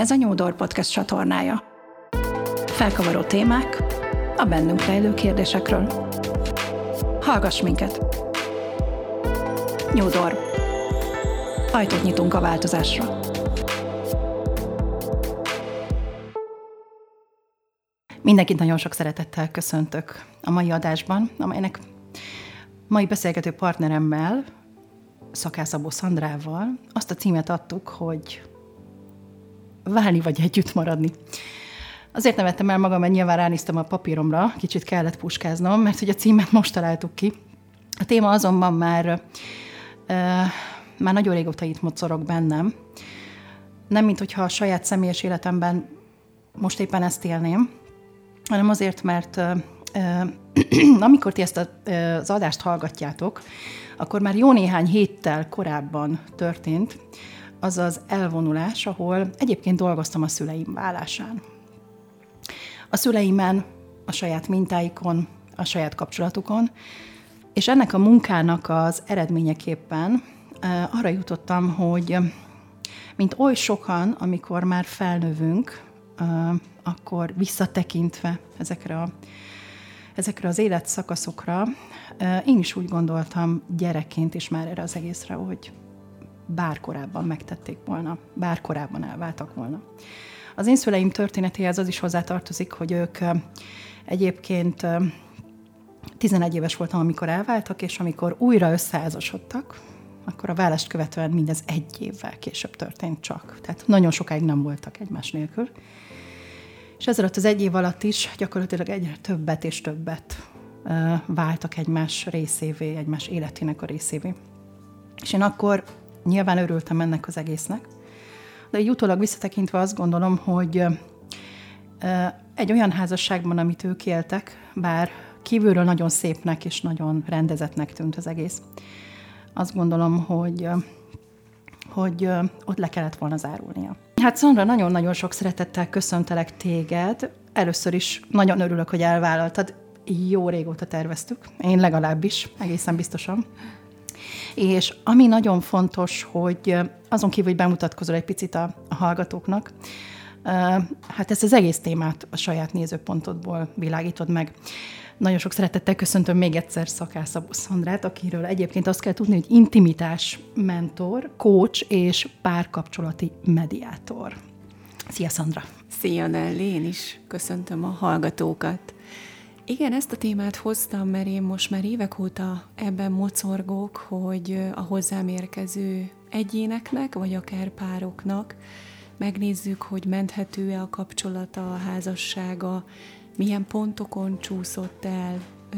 Ez a Nyúdor Podcast csatornája. Felkavaró témák a bennünk rejlő kérdésekről. Hallgass minket! Nyúdor. Ajtót nyitunk a változásra. Mindenkit nagyon sok szeretettel köszöntök a mai adásban, amelynek mai beszélgető partneremmel, Szakászabó Szandrával azt a címet adtuk, hogy válni vagy együtt maradni. Azért nem vettem el magam, mert nyilván ránéztem a papíromra, kicsit kellett puskáznom, mert hogy a címet most találtuk ki. A téma azonban már, e, már nagyon régóta itt mocorog bennem. Nem, mint hogyha a saját személyes életemben most éppen ezt élném, hanem azért, mert e, amikor ti ezt a, az adást hallgatjátok, akkor már jó néhány héttel korábban történt az az elvonulás, ahol egyébként dolgoztam a szüleim vállásán. A szüleimen, a saját mintáikon, a saját kapcsolatukon, és ennek a munkának az eredményeképpen arra jutottam, hogy mint oly sokan, amikor már felnövünk, akkor visszatekintve ezekre, a, ezekre az életszakaszokra, én is úgy gondoltam gyerekként is már erre az egészre, hogy bár korábban megtették volna, bár korábban elváltak volna. Az én szüleim történetéhez az is hozzátartozik, hogy ők egyébként 11 éves voltam, amikor elváltak, és amikor újra összeházasodtak, akkor a választ követően mindez egy évvel később történt csak. Tehát nagyon sokáig nem voltak egymás nélkül. És ez alatt az egy év alatt is gyakorlatilag egyre többet és többet váltak egymás részévé, egymás életének a részévé. És én akkor nyilván örültem ennek az egésznek, de egy utólag visszatekintve azt gondolom, hogy egy olyan házasságban, amit ők éltek, bár kívülről nagyon szépnek és nagyon rendezetnek tűnt az egész, azt gondolom, hogy, hogy ott le kellett volna zárulnia. Hát Szandra, nagyon-nagyon sok szeretettel köszöntelek téged. Először is nagyon örülök, hogy elvállaltad. Jó régóta terveztük, én legalábbis, egészen biztosan. És ami nagyon fontos, hogy azon kívül, hogy bemutatkozol egy picit a, a hallgatóknak, hát ezt az egész témát a saját nézőpontodból világítod meg. Nagyon sok szeretettel köszöntöm még egyszer Szakász Szandrát, akiről egyébként azt kell tudni, hogy intimitás mentor, coach és párkapcsolati mediátor. Szia, Szandra! Szia, Nelly! Én is köszöntöm a hallgatókat. Igen, ezt a témát hoztam, mert én most már évek óta ebben mocorgok, hogy a hozzám érkező egyéneknek, vagy akár pároknak megnézzük, hogy menthető-e a kapcsolata, a házassága, milyen pontokon csúszott el ö,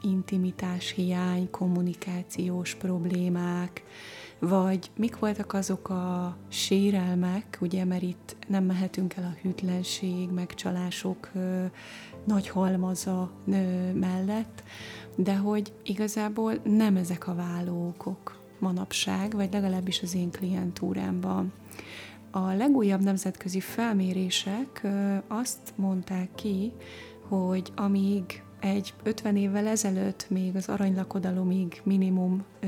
intimitás hiány, kommunikációs problémák, vagy mik voltak azok a sérelmek, ugye, mert itt nem mehetünk el a hűtlenség, megcsalások ö, nagy halmaza mellett, de hogy igazából nem ezek a vállókok manapság, vagy legalábbis az én klientúrámban. A legújabb nemzetközi felmérések azt mondták ki, hogy amíg egy 50 évvel ezelőtt még az aranylakodalomig minimum ö,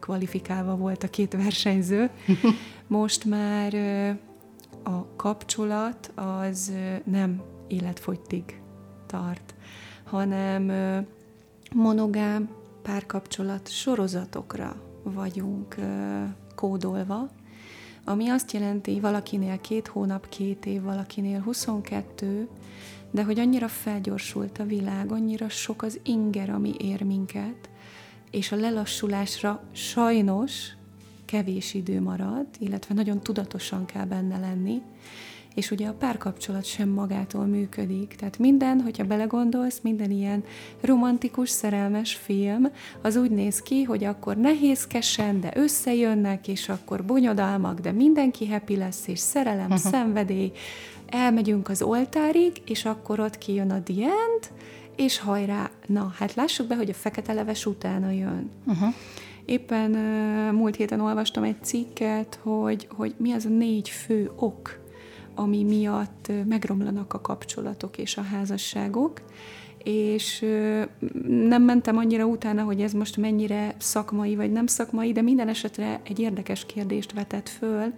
kvalifikálva volt a két versenyző, most már ö, a kapcsolat az ö, nem életfogytig tart, hanem monogám párkapcsolat sorozatokra vagyunk kódolva, ami azt jelenti, valakinél két hónap, két év, valakinél 22, de hogy annyira felgyorsult a világ, annyira sok az inger, ami ér minket, és a lelassulásra sajnos kevés idő marad, illetve nagyon tudatosan kell benne lenni, és ugye a párkapcsolat sem magától működik. Tehát minden, hogyha belegondolsz, minden ilyen romantikus, szerelmes film, az úgy néz ki, hogy akkor nehézkesen, de összejönnek, és akkor bonyodalmak, de mindenki happy lesz, és szerelem, uh-huh. szenvedély, elmegyünk az oltárig, és akkor ott kijön a the end, és hajrá, na, hát lássuk be, hogy a fekete leves utána jön. Uh-huh. Éppen uh, múlt héten olvastam egy cikket, hogy, hogy mi az a négy fő ok, ami miatt megromlanak a kapcsolatok és a házasságok, és nem mentem annyira utána, hogy ez most mennyire szakmai vagy nem szakmai, de minden esetre egy érdekes kérdést vetett föl,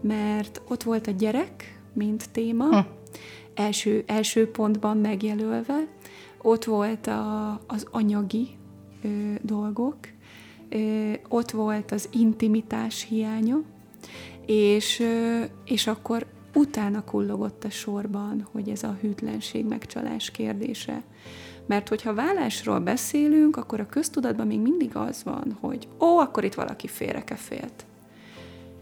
mert ott volt a gyerek, mint téma, hm. első, első pontban megjelölve, ott volt a, az anyagi ö, dolgok, ö, ott volt az intimitás hiánya, és, ö, és akkor utána kullogott a sorban, hogy ez a hűtlenség megcsalás kérdése. Mert hogyha vállásról beszélünk, akkor a köztudatban még mindig az van, hogy ó, akkor itt valaki félrekefélt.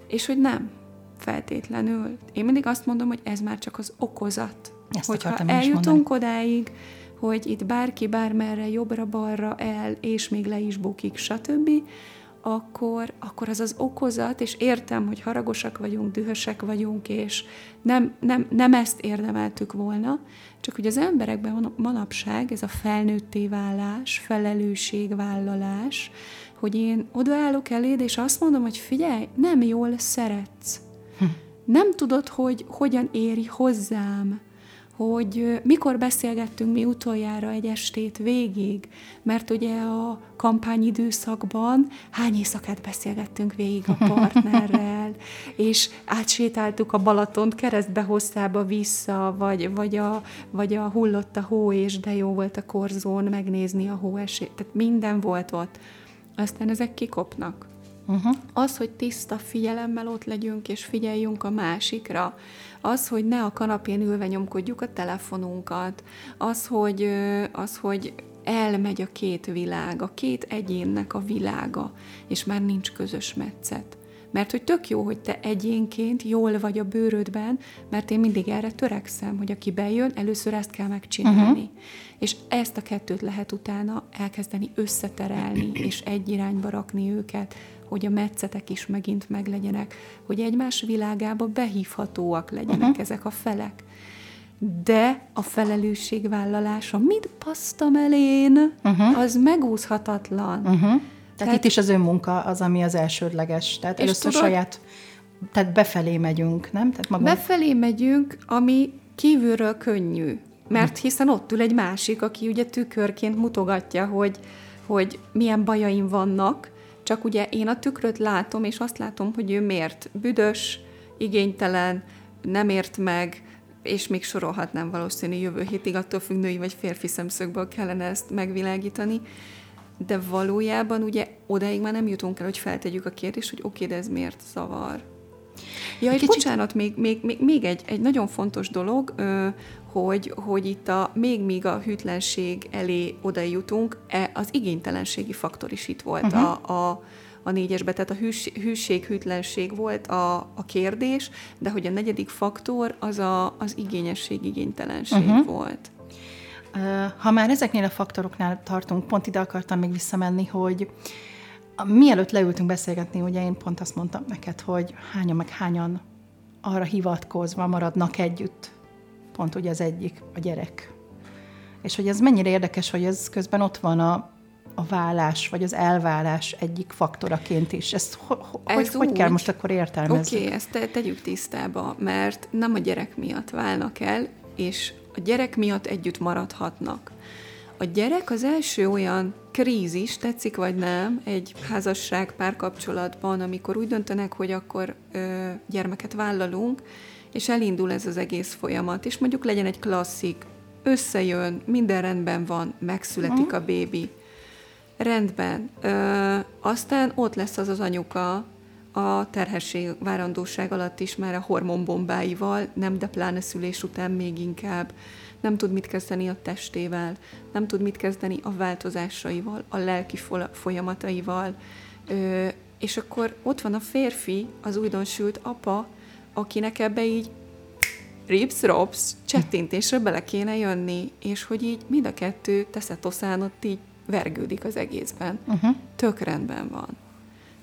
És hogy nem, feltétlenül. Én mindig azt mondom, hogy ez már csak az okozat. Ezt Hogyha eljutunk odáig, hogy itt bárki bármerre jobbra-balra el, és még le is bukik, stb., akkor, akkor az az okozat, és értem, hogy haragosak vagyunk, dühösek vagyunk, és nem, nem, nem ezt érdemeltük volna, csak hogy az emberekben manapság ez a felnőtté válás, felelősségvállalás, hogy én odaállok eléd, és azt mondom, hogy figyelj, nem jól szeretsz. Hm. Nem tudod, hogy hogyan éri hozzám hogy mikor beszélgettünk mi utoljára egy estét végig, mert ugye a kampányidőszakban hány éjszakát beszélgettünk végig a partnerrel, és átsétáltuk a Balatont keresztbe hosszába vissza, vagy, vagy, a, vagy a hullott a hó, és de jó volt a korzón megnézni a hóesét, tehát minden volt ott. Aztán ezek kikopnak. Uh-huh. Az, hogy tiszta figyelemmel ott legyünk, és figyeljünk a másikra, az, hogy ne a kanapén ülve nyomkodjuk a telefonunkat, az, hogy, az, hogy elmegy a két világ, a két egyénnek a világa, és már nincs közös metszet. Mert hogy tök jó, hogy te egyénként jól vagy a bőrödben, mert én mindig erre törekszem, hogy aki bejön, először ezt kell megcsinálni. Uh-huh. És ezt a kettőt lehet utána elkezdeni összeterelni, és egy irányba rakni őket, hogy a metszetek is megint meglegyenek, hogy egymás világába behívhatóak legyenek uh-huh. ezek a felek. De a felelősségvállalása, mit pasztam elén, uh-huh. az megúszhatatlan. Uh-huh. Tehát, itt is az önmunka az, ami az elsődleges. Tehát először tudod, saját, tehát befelé megyünk, nem? Tehát magunk... Befelé megyünk, ami kívülről könnyű. Mert hiszen ott ül egy másik, aki ugye tükörként mutogatja, hogy, hogy milyen bajaim vannak, csak ugye én a tükröt látom, és azt látom, hogy ő miért büdös, igénytelen, nem ért meg, és még sorolhatnám valószínű jövő hétig, attól függ női vagy férfi szemszögből kellene ezt megvilágítani, de valójában ugye odáig már nem jutunk el, hogy feltegyük a kérdést, hogy oké, okay, de ez miért zavar. Ja, egy bocsánat, még, még, még, még egy, egy nagyon fontos dolog, hogy, hogy itt a, még míg a hűtlenség elé oda jutunk, e, az igénytelenségi faktor is itt volt uh-huh. a, a, a négyesbe, tehát a hűs, hűség, hűtlenség volt a, a kérdés, de hogy a negyedik faktor az a, az igényesség, igénytelenség uh-huh. volt. Ha már ezeknél a faktoroknál tartunk, pont ide akartam még visszamenni, hogy mielőtt leültünk beszélgetni, ugye én pont azt mondtam neked, hogy hányan meg hányan arra hivatkozva maradnak együtt pont ugye az egyik, a gyerek. És hogy ez mennyire érdekes, hogy ez közben ott van a, a vállás, vagy az elválás egyik faktoraként is. Ezt ho, ho, ez hogy, úgy, hogy kell most akkor értelmezni? Oké, okay, ezt te, tegyük tisztába, mert nem a gyerek miatt válnak el, és a gyerek miatt együtt maradhatnak. A gyerek az első olyan krízis, tetszik vagy nem, egy házasság párkapcsolatban, amikor úgy döntenek, hogy akkor ö, gyermeket vállalunk, és elindul ez az egész folyamat, és mondjuk legyen egy klasszik, összejön, minden rendben van, megszületik a bébi. Rendben. Ö, aztán ott lesz az az anyuka a terhesség, várandóság alatt is már a hormonbombáival, nem, de pláne szülés után még inkább. Nem tud mit kezdeni a testével, nem tud mit kezdeni a változásaival, a lelki folyamataival. Ö, és akkor ott van a férfi, az újdonsült apa, akinek ebbe így rips rops csettintésre bele kéne jönni, és hogy így mind a kettő teszetoszán ott így vergődik az egészben. Uh-huh. Tök rendben van.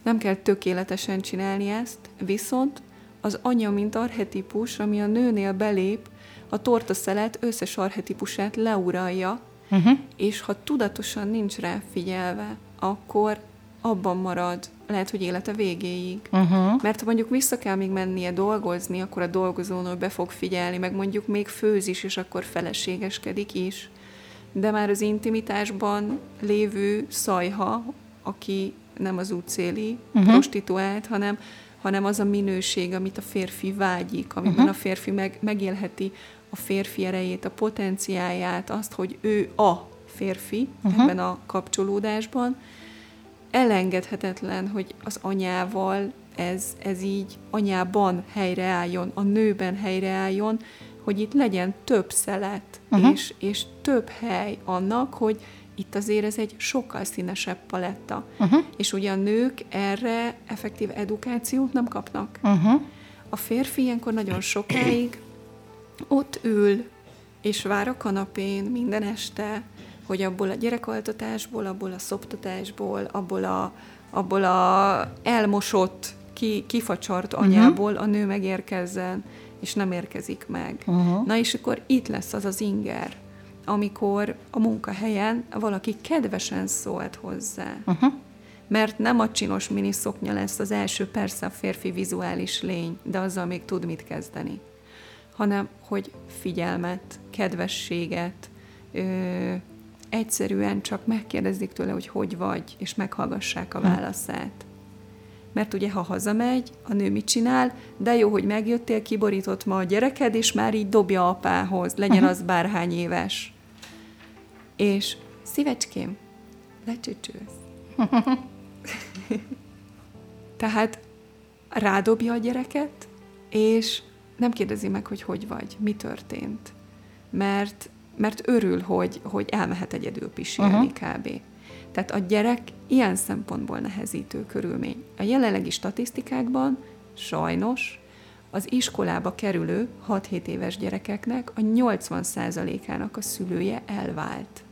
Nem kell tökéletesen csinálni ezt, viszont az anya, mint arhetipus, ami a nőnél belép, a torta szelet összes arhetipusát leuralja, uh-huh. és ha tudatosan nincs rá figyelve, akkor abban marad, lehet, hogy élete végéig. Uh-huh. Mert ha mondjuk vissza kell még mennie dolgozni, akkor a dolgozónő be fog figyelni, meg mondjuk még főz is, és akkor feleségeskedik is. De már az intimitásban lévő szajha, aki nem az útszéli uh-huh. prostituált, hanem hanem az a minőség, amit a férfi vágyik, amiben uh-huh. a férfi meg, megélheti a férfi erejét, a potenciáját, azt, hogy ő a férfi uh-huh. ebben a kapcsolódásban. Elengedhetetlen, hogy az anyával ez, ez így anyában helyreálljon, a nőben helyreálljon, hogy itt legyen több szelet, uh-huh. és, és több hely annak, hogy itt azért ez egy sokkal színesebb paletta. Uh-huh. És ugye a nők erre effektív edukációt nem kapnak. Uh-huh. A férfi ilyenkor nagyon sokáig ott ül, és vár a kanapén minden este, hogy abból a gyerekaltatásból, abból a szoptatásból, abból a, abból a elmosott, ki, kifacsart mhm. anyából uh-huh. a nő megérkezzen, és nem érkezik meg. Uh-huh. Na és akkor itt lesz az az inger, amikor a munkahelyen valaki kedvesen szólt hozzá. Uh-huh. Mert nem a csinos miniszoknya lesz az első persze a férfi vizuális lény, de azzal még tud mit kezdeni. Hanem, hogy figyelmet, kedvességet, ö, egyszerűen csak megkérdezik tőle, hogy hogy vagy, és meghallgassák a hm. válaszát. Mert ugye, ha hazamegy, a nő mit csinál? De jó, hogy megjöttél, kiborított ma a gyereked, és már így dobja apához, legyen uh-huh. az bárhány éves. És szívecském, lecsücsülsz. Tehát rádobja a gyereket, és nem kérdezi meg, hogy hogy vagy, mi történt. Mert, mert örül, hogy, hogy elmehet egyedül pisilni uh-huh. kb. Tehát a gyerek ilyen szempontból nehezítő körülmény. A jelenlegi statisztikákban sajnos az iskolába kerülő 6-7 éves gyerekeknek a 80%-ának a szülője elvált.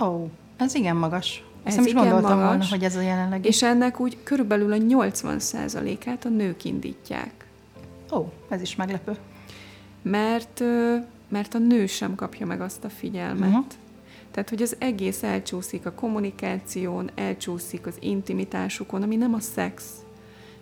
Ó, oh, ez igen magas. Ez nem is gondoltam magas, volna, hogy ez a jelenlegi. És ennek úgy körülbelül a 80%-át a nők indítják. Ó, oh, ez is meglepő. Mert, mert a nő sem kapja meg azt a figyelmet. Uh-huh. Tehát, hogy az egész elcsúszik a kommunikáción, elcsúszik az intimitásukon, ami nem a szex,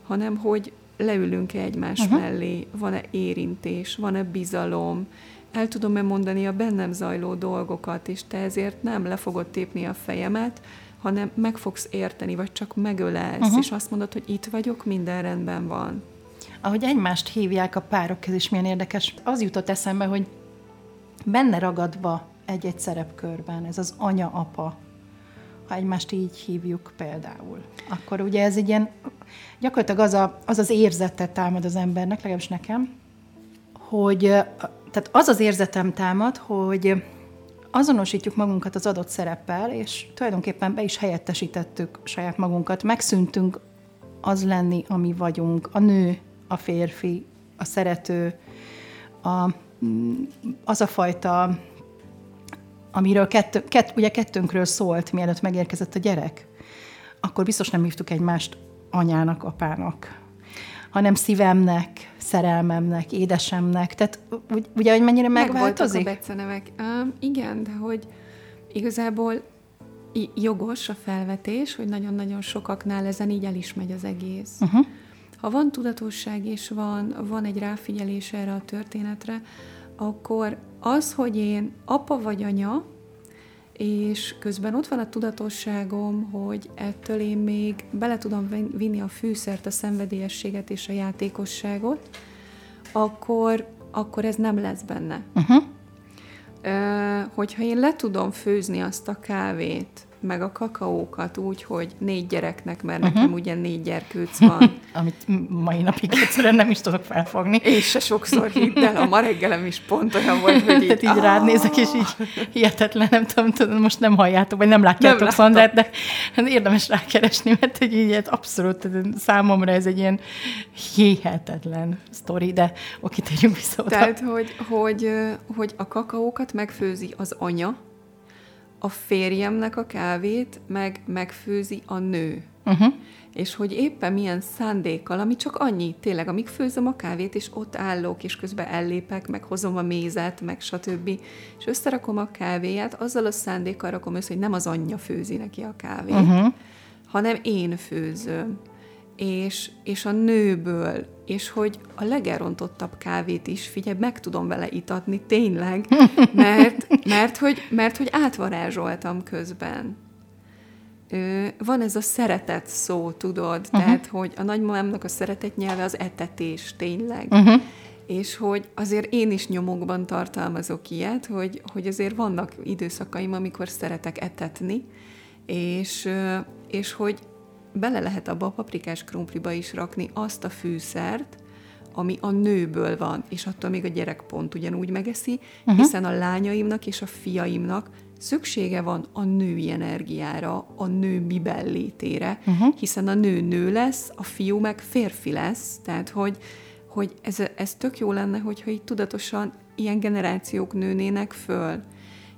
hanem hogy leülünk-e egymás uh-huh. mellé, van-e érintés, van-e bizalom, el tudom-e mondani a bennem zajló dolgokat, és te ezért nem le fogod tépni a fejemet, hanem meg fogsz érteni, vagy csak megölelsz, uh-huh. és azt mondod, hogy itt vagyok, minden rendben van. Ahogy egymást hívják a párok, ez is milyen érdekes. Az jutott eszembe, hogy benne ragadva egy-egy szerepkörben, ez az anya-apa, ha egymást így hívjuk például, akkor ugye ez egy ilyen, gyakorlatilag az, a, az az érzetet támad az embernek, legalábbis nekem, hogy tehát az az érzetem támad, hogy azonosítjuk magunkat az adott szereppel, és tulajdonképpen be is helyettesítettük saját magunkat, megszűntünk az lenni, ami vagyunk, a nő, a férfi, a szerető, a, az a fajta, amiről kettő, kett, ugye kettőnkről szólt, mielőtt megérkezett a gyerek, akkor biztos nem hívtuk egymást anyának, apának, hanem szívemnek, szerelmemnek, édesemnek. Tehát ugye, hogy mennyire megváltozik? Meg a becenemek. Um, igen, de hogy igazából jogos a felvetés, hogy nagyon-nagyon sokaknál ezen így el is megy az egész. Uh-huh. Ha van tudatosság és van, van egy ráfigyelés erre a történetre, akkor az, hogy én apa vagy anya, és közben ott van a tudatosságom, hogy ettől én még bele tudom vinni a fűszert, a szenvedélyességet és a játékosságot, akkor, akkor ez nem lesz benne. Uh-huh. Ö, hogyha én le tudom főzni azt a kávét, meg a kakaókat úgy, hogy négy gyereknek, mert uh-huh. nekem ugye négy gyerkőc van. Amit mai napig egyszerűen nem is tudok felfogni. És se sokszor hidd el, a ma reggelem is pont olyan volt, hogy így... Így rád nézek, és így hihetetlen, nem tudom, most nem halljátok, vagy nem látjátok Szandrát, de hát érdemes rákeresni, mert hogy így abszolút számomra ez egy ilyen hihetetlen sztori, de oké, térjünk vissza oda. Tehát, hogy, hogy, hogy a kakaókat megfőzi az anya, a férjemnek a kávét meg megfőzi a nő. Uh-huh. És hogy éppen milyen szándékkal, ami csak annyi, tényleg, amíg főzöm a kávét, és ott állok, és közben ellépek, meg hozom a mézet, meg stb. És összerakom a kávéját, azzal a szándékkal rakom össze, hogy nem az anyja főzi neki a kávét, uh-huh. hanem én főzöm és, és a nőből, és hogy a legelrontottabb kávét is, figyelj, meg tudom vele itatni, tényleg, mert, mert, hogy, mert hogy átvarázsoltam közben. Van ez a szeretet szó, tudod, uh-huh. tehát, hogy a nagymamámnak a szeretet nyelve az etetés, tényleg. Uh-huh. És hogy azért én is nyomokban tartalmazok ilyet, hogy, hogy azért vannak időszakaim, amikor szeretek etetni, és, és hogy bele lehet abba a paprikás krumpliba is rakni azt a fűszert, ami a nőből van, és attól még a gyerek pont ugyanúgy megeszi, uh-huh. hiszen a lányaimnak és a fiaimnak szüksége van a női energiára, a nő miben létére, uh-huh. hiszen a nő nő lesz, a fiú meg férfi lesz, tehát hogy, hogy ez, ez tök jó lenne, hogyha így tudatosan ilyen generációk nőnének föl.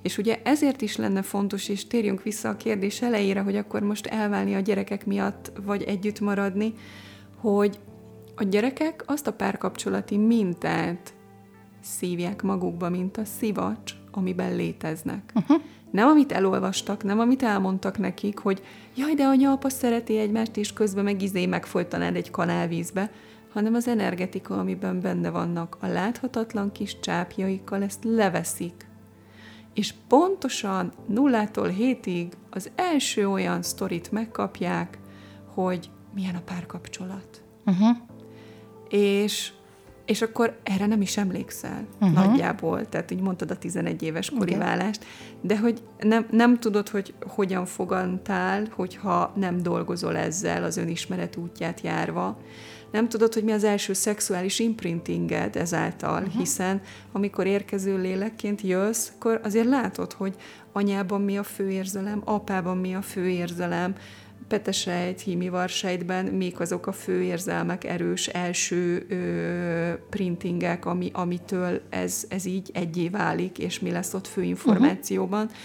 És ugye ezért is lenne fontos, és térjünk vissza a kérdés elejére, hogy akkor most elválni a gyerekek miatt, vagy együtt maradni, hogy a gyerekek azt a párkapcsolati mintát szívják magukba, mint a szivacs, amiben léteznek. Uh-huh. Nem amit elolvastak, nem amit elmondtak nekik, hogy jaj, de anya, apa szereti egymást, és közben meg izé megfolytanád egy kanálvízbe, hanem az energetika, amiben benne vannak a láthatatlan kis csápjaikkal, ezt leveszik. És pontosan nullától hétig az első olyan sztorit megkapják, hogy milyen a párkapcsolat. Uh-huh. És és akkor erre nem is emlékszel uh-huh. nagyjából, tehát így mondtad a 11 éves kori okay. válást, de hogy nem, nem tudod, hogy hogyan fogantál, hogyha nem dolgozol ezzel az önismeret útját járva, nem tudod, hogy mi az első szexuális imprintinged ezáltal, uh-huh. hiszen amikor érkező lélekként jössz, akkor azért látod, hogy anyában mi a főérzelem, apában mi a főérzelem, petesejt, hímivarsejtben még azok a fő érzelmek, erős első ö, printingek, ami, amitől ez, ez így egyé válik, és mi lesz ott fő információban. Uh-huh.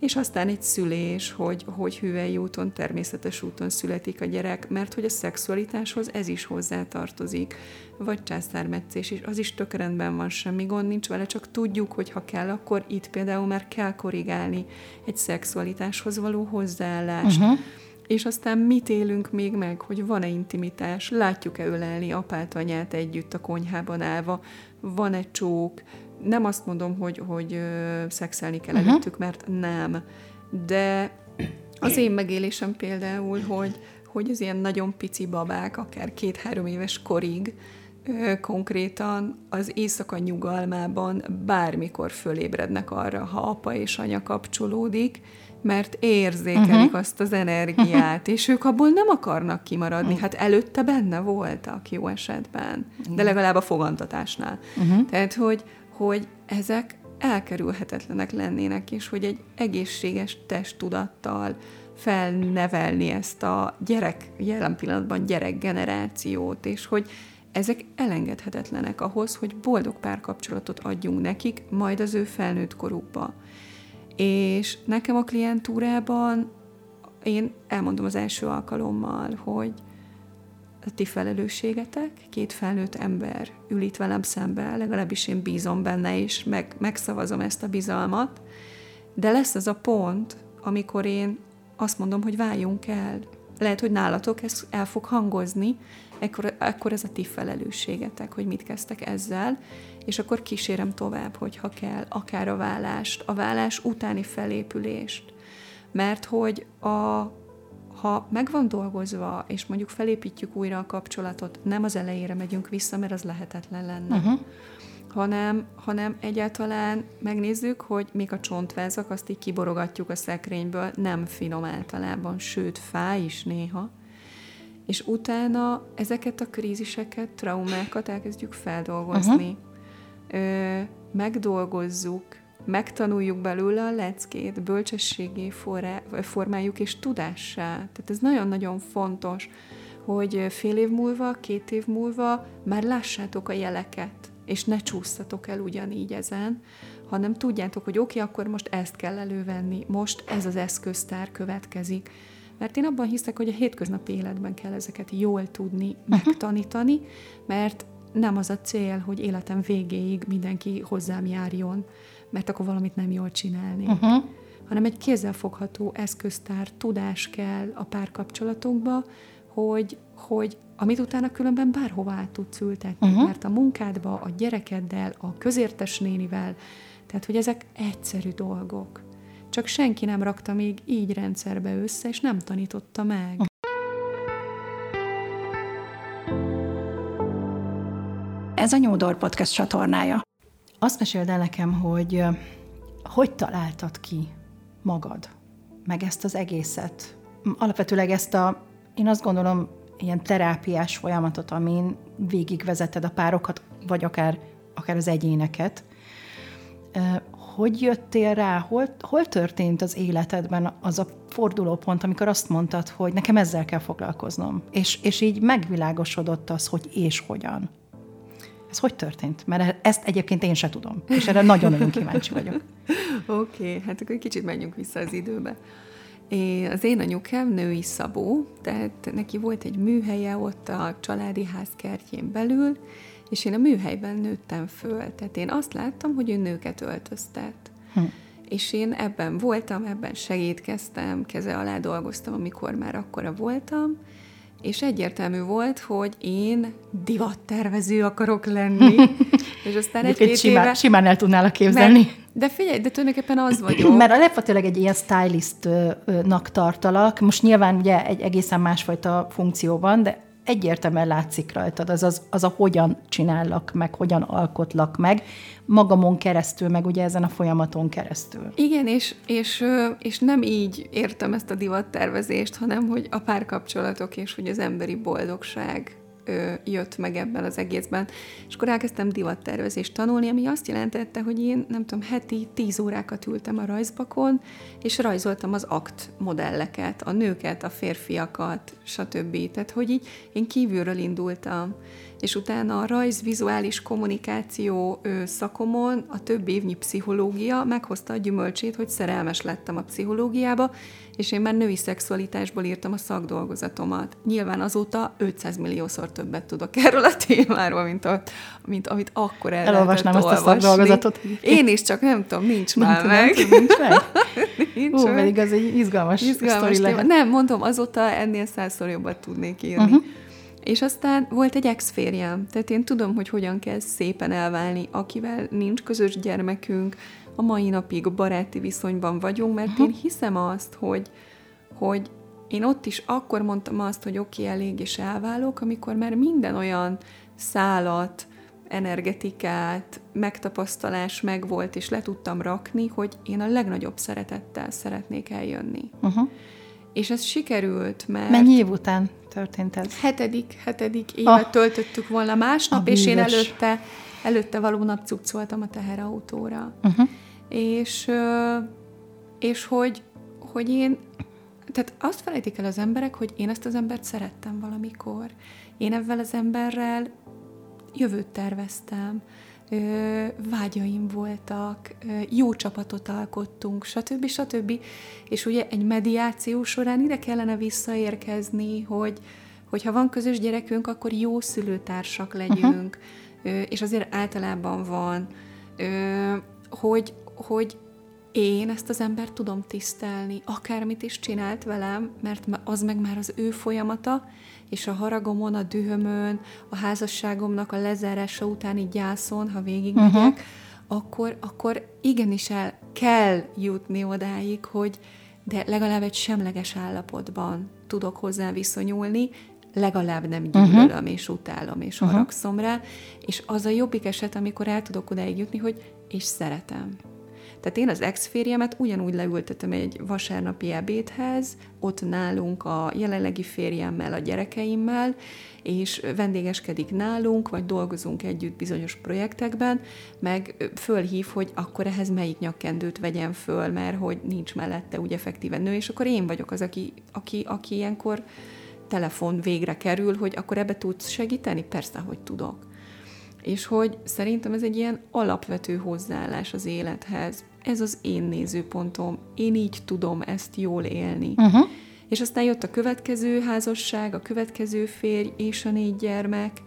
És aztán egy szülés, hogy, hogy hüvely úton, természetes úton születik a gyerek, mert hogy a szexualitáshoz ez is hozzátartozik. Vagy császármetszés is, az is tök rendben van, semmi gond nincs vele, csak tudjuk, hogy ha kell, akkor itt például már kell korrigálni egy szexualitáshoz való hozzáállást. Uh-huh és aztán mit élünk még meg, hogy van-e intimitás, látjuk-e ölelni apát, anyát együtt a konyhában állva, van-e csók, nem azt mondom, hogy, hogy ö, szexelni kell uh-huh. előttük, mert nem, de az én megélésem például, hogy, hogy az ilyen nagyon pici babák, akár két-három éves korig, konkrétan az éjszaka nyugalmában bármikor fölébrednek arra, ha apa és anya kapcsolódik, mert érzékelik uh-huh. azt az energiát, és ők abból nem akarnak kimaradni. Uh-huh. Hát előtte benne voltak jó esetben, uh-huh. de legalább a fogantatásnál. Uh-huh. Tehát, hogy, hogy ezek elkerülhetetlenek lennének, és hogy egy egészséges testtudattal felnevelni ezt a gyerek, jelen pillanatban gyerek generációt, és hogy ezek elengedhetetlenek ahhoz, hogy boldog párkapcsolatot adjunk nekik, majd az ő felnőtt korukba. És nekem a klientúrában én elmondom az első alkalommal, hogy a ti felelősségetek, két felnőtt ember ül itt velem szembe, legalábbis én bízom benne, és meg, megszavazom ezt a bizalmat, de lesz az a pont, amikor én azt mondom, hogy váljunk el. Lehet, hogy nálatok ez el fog hangozni, ekkor, ekkor ez a ti felelősségetek, hogy mit kezdtek ezzel, és akkor kísérem tovább, hogyha kell, akár a vállást, a vállás utáni felépülést. Mert hogy a, ha meg van dolgozva, és mondjuk felépítjük újra a kapcsolatot, nem az elejére megyünk vissza, mert az lehetetlen lenne. Uh-huh. Hanem, hanem egyáltalán megnézzük, hogy még a csontvázak, azt így kiborogatjuk a szekrényből, nem finom általában, sőt, fáj is néha, és utána ezeket a kríziseket, traumákat elkezdjük feldolgozni. Uh-huh ö, megdolgozzuk, megtanuljuk belőle a leckét, bölcsességi forrá, formáljuk és tudássá. Tehát ez nagyon-nagyon fontos, hogy fél év múlva, két év múlva már lássátok a jeleket, és ne csúsztatok el ugyanígy ezen, hanem tudjátok, hogy oké, okay, akkor most ezt kell elővenni, most ez az eszköztár következik. Mert én abban hiszek, hogy a hétköznapi életben kell ezeket jól tudni, megtanítani, mert nem az a cél, hogy életem végéig mindenki hozzám járjon, mert akkor valamit nem jól csinálni. Uh-huh. Hanem egy kézzelfogható eszköztár, tudás kell a párkapcsolatokba, hogy, hogy amit utána különben bárhova át tudsz ültetni, uh-huh. mert a munkádba, a gyerekeddel, a közértes nénivel, tehát hogy ezek egyszerű dolgok. csak senki nem rakta még így rendszerbe össze, és nem tanította meg. Ez a Nyúdor Podcast csatornája. Azt meséld el nekem, hogy hogy találtad ki magad, meg ezt az egészet? Alapvetőleg ezt a, én azt gondolom, ilyen terápiás folyamatot, amin végigvezeted a párokat, vagy akár, akár az egyéneket. Hogy jöttél rá, hol, hol történt az életedben az a fordulópont, amikor azt mondtad, hogy nekem ezzel kell foglalkoznom, és, és így megvilágosodott az, hogy és hogyan? Ez hogy történt? Mert ezt egyébként én se tudom, és erre nagyon-nagyon kíváncsi vagyok. Oké, okay, hát akkor kicsit menjünk vissza az időbe. É, az én anyukám női szabó, tehát neki volt egy műhelye ott a családi ház kertjén belül, és én a műhelyben nőttem föl. Tehát én azt láttam, hogy ő nőket öltöztet. Hm. És én ebben voltam, ebben segítkeztem, keze alá dolgoztam, amikor már akkora voltam, és egyértelmű volt, hogy én divattervező akarok lenni. és aztán egy-két simán, éve... Simán el tudnál képzelni. Mert, de figyelj, de tulajdonképpen az vagyok. Mert a lefatilag egy ilyen stylistnak tartalak. Most nyilván ugye egy egészen másfajta funkció van, de egyértelműen látszik rajtad, az, az, az a hogyan csinállak meg, hogyan alkotlak meg, magamon keresztül, meg ugye ezen a folyamaton keresztül. Igen, és, és, és nem így értem ezt a divattervezést, hanem hogy a párkapcsolatok és hogy az emberi boldogság ö, jött meg ebben az egészben. És akkor elkezdtem divattervezést tanulni, ami azt jelentette, hogy én nem tudom, heti tíz órákat ültem a rajzbakon, és rajzoltam az akt modelleket, a nőket, a férfiakat, stb. Tehát, hogy így én kívülről indultam és utána a rajz-vizuális kommunikáció szakomon a több évnyi pszichológia meghozta a gyümölcsét, hogy szerelmes lettem a pszichológiába, és én már női szexualitásból írtam a szakdolgozatomat. Nyilván azóta 500 milliószor többet tudok erről a témáról, mint, a, mint amit akkor el Elolvasnám ezt a szakdolgozatot. Én is, csak nem tudom, nincs nem már tudom, meg. nincs meg? nincs Ó, meg. pedig az egy izgalmas, izgalmas sztori Nem, mondom, azóta ennél százszor jobbat tudnék írni. Uh-huh. És aztán volt egy ex-férjem, tehát én tudom, hogy hogyan kell szépen elválni, akivel nincs közös gyermekünk, a mai napig baráti viszonyban vagyunk, mert én hiszem azt, hogy, hogy én ott is akkor mondtam azt, hogy oké, okay, elég, és elválok, amikor már minden olyan szálat, energetikát, megtapasztalás megvolt, és le tudtam rakni, hogy én a legnagyobb szeretettel szeretnék eljönni. Uh-huh. És ez sikerült, mert... Mennyi év után történt ez? Hetedik, hetedik évet ah, töltöttük volna másnap, és én előtte, előtte való nap cuccoltam a teherautóra. Uh-huh. És, és hogy, hogy én, tehát azt felejtik el az emberek, hogy én ezt az embert szerettem valamikor. Én ebben az emberrel jövőt terveztem, vágyaim voltak, jó csapatot alkottunk, stb. stb. És ugye egy mediáció során ide kellene visszaérkezni, hogy hogyha van közös gyerekünk, akkor jó szülőtársak legyünk, uh-huh. és azért általában van, hogy, hogy én ezt az embert tudom tisztelni, akármit is csinált velem, mert az meg már az ő folyamata, és a haragomon, a dühömön, a házasságomnak a lezárása utáni gyászon, ha végigmegyek, uh-huh. akkor, akkor igenis el kell jutni odáig, hogy de legalább egy semleges állapotban tudok hozzá viszonyulni, legalább nem mhm. gyűlölöm, uh-huh. és utálom, és uh-huh. haragszom rá, és az a jobbik eset, amikor el tudok odáig jutni, hogy és szeretem. Tehát én az ex-férjemet ugyanúgy leültetem egy vasárnapi ebédhez, ott nálunk a jelenlegi férjemmel, a gyerekeimmel, és vendégeskedik nálunk, vagy dolgozunk együtt bizonyos projektekben, meg fölhív, hogy akkor ehhez melyik nyakkendőt vegyem föl, mert hogy nincs mellette úgy effektíven nő, és akkor én vagyok az, aki, aki, aki ilyenkor telefon végre kerül, hogy akkor ebbe tudsz segíteni? Persze, hogy tudok. És hogy szerintem ez egy ilyen alapvető hozzáállás az élethez ez az én nézőpontom, én így tudom ezt jól élni. Uh-huh. És aztán jött a következő házasság, a következő férj és a négy gyermek,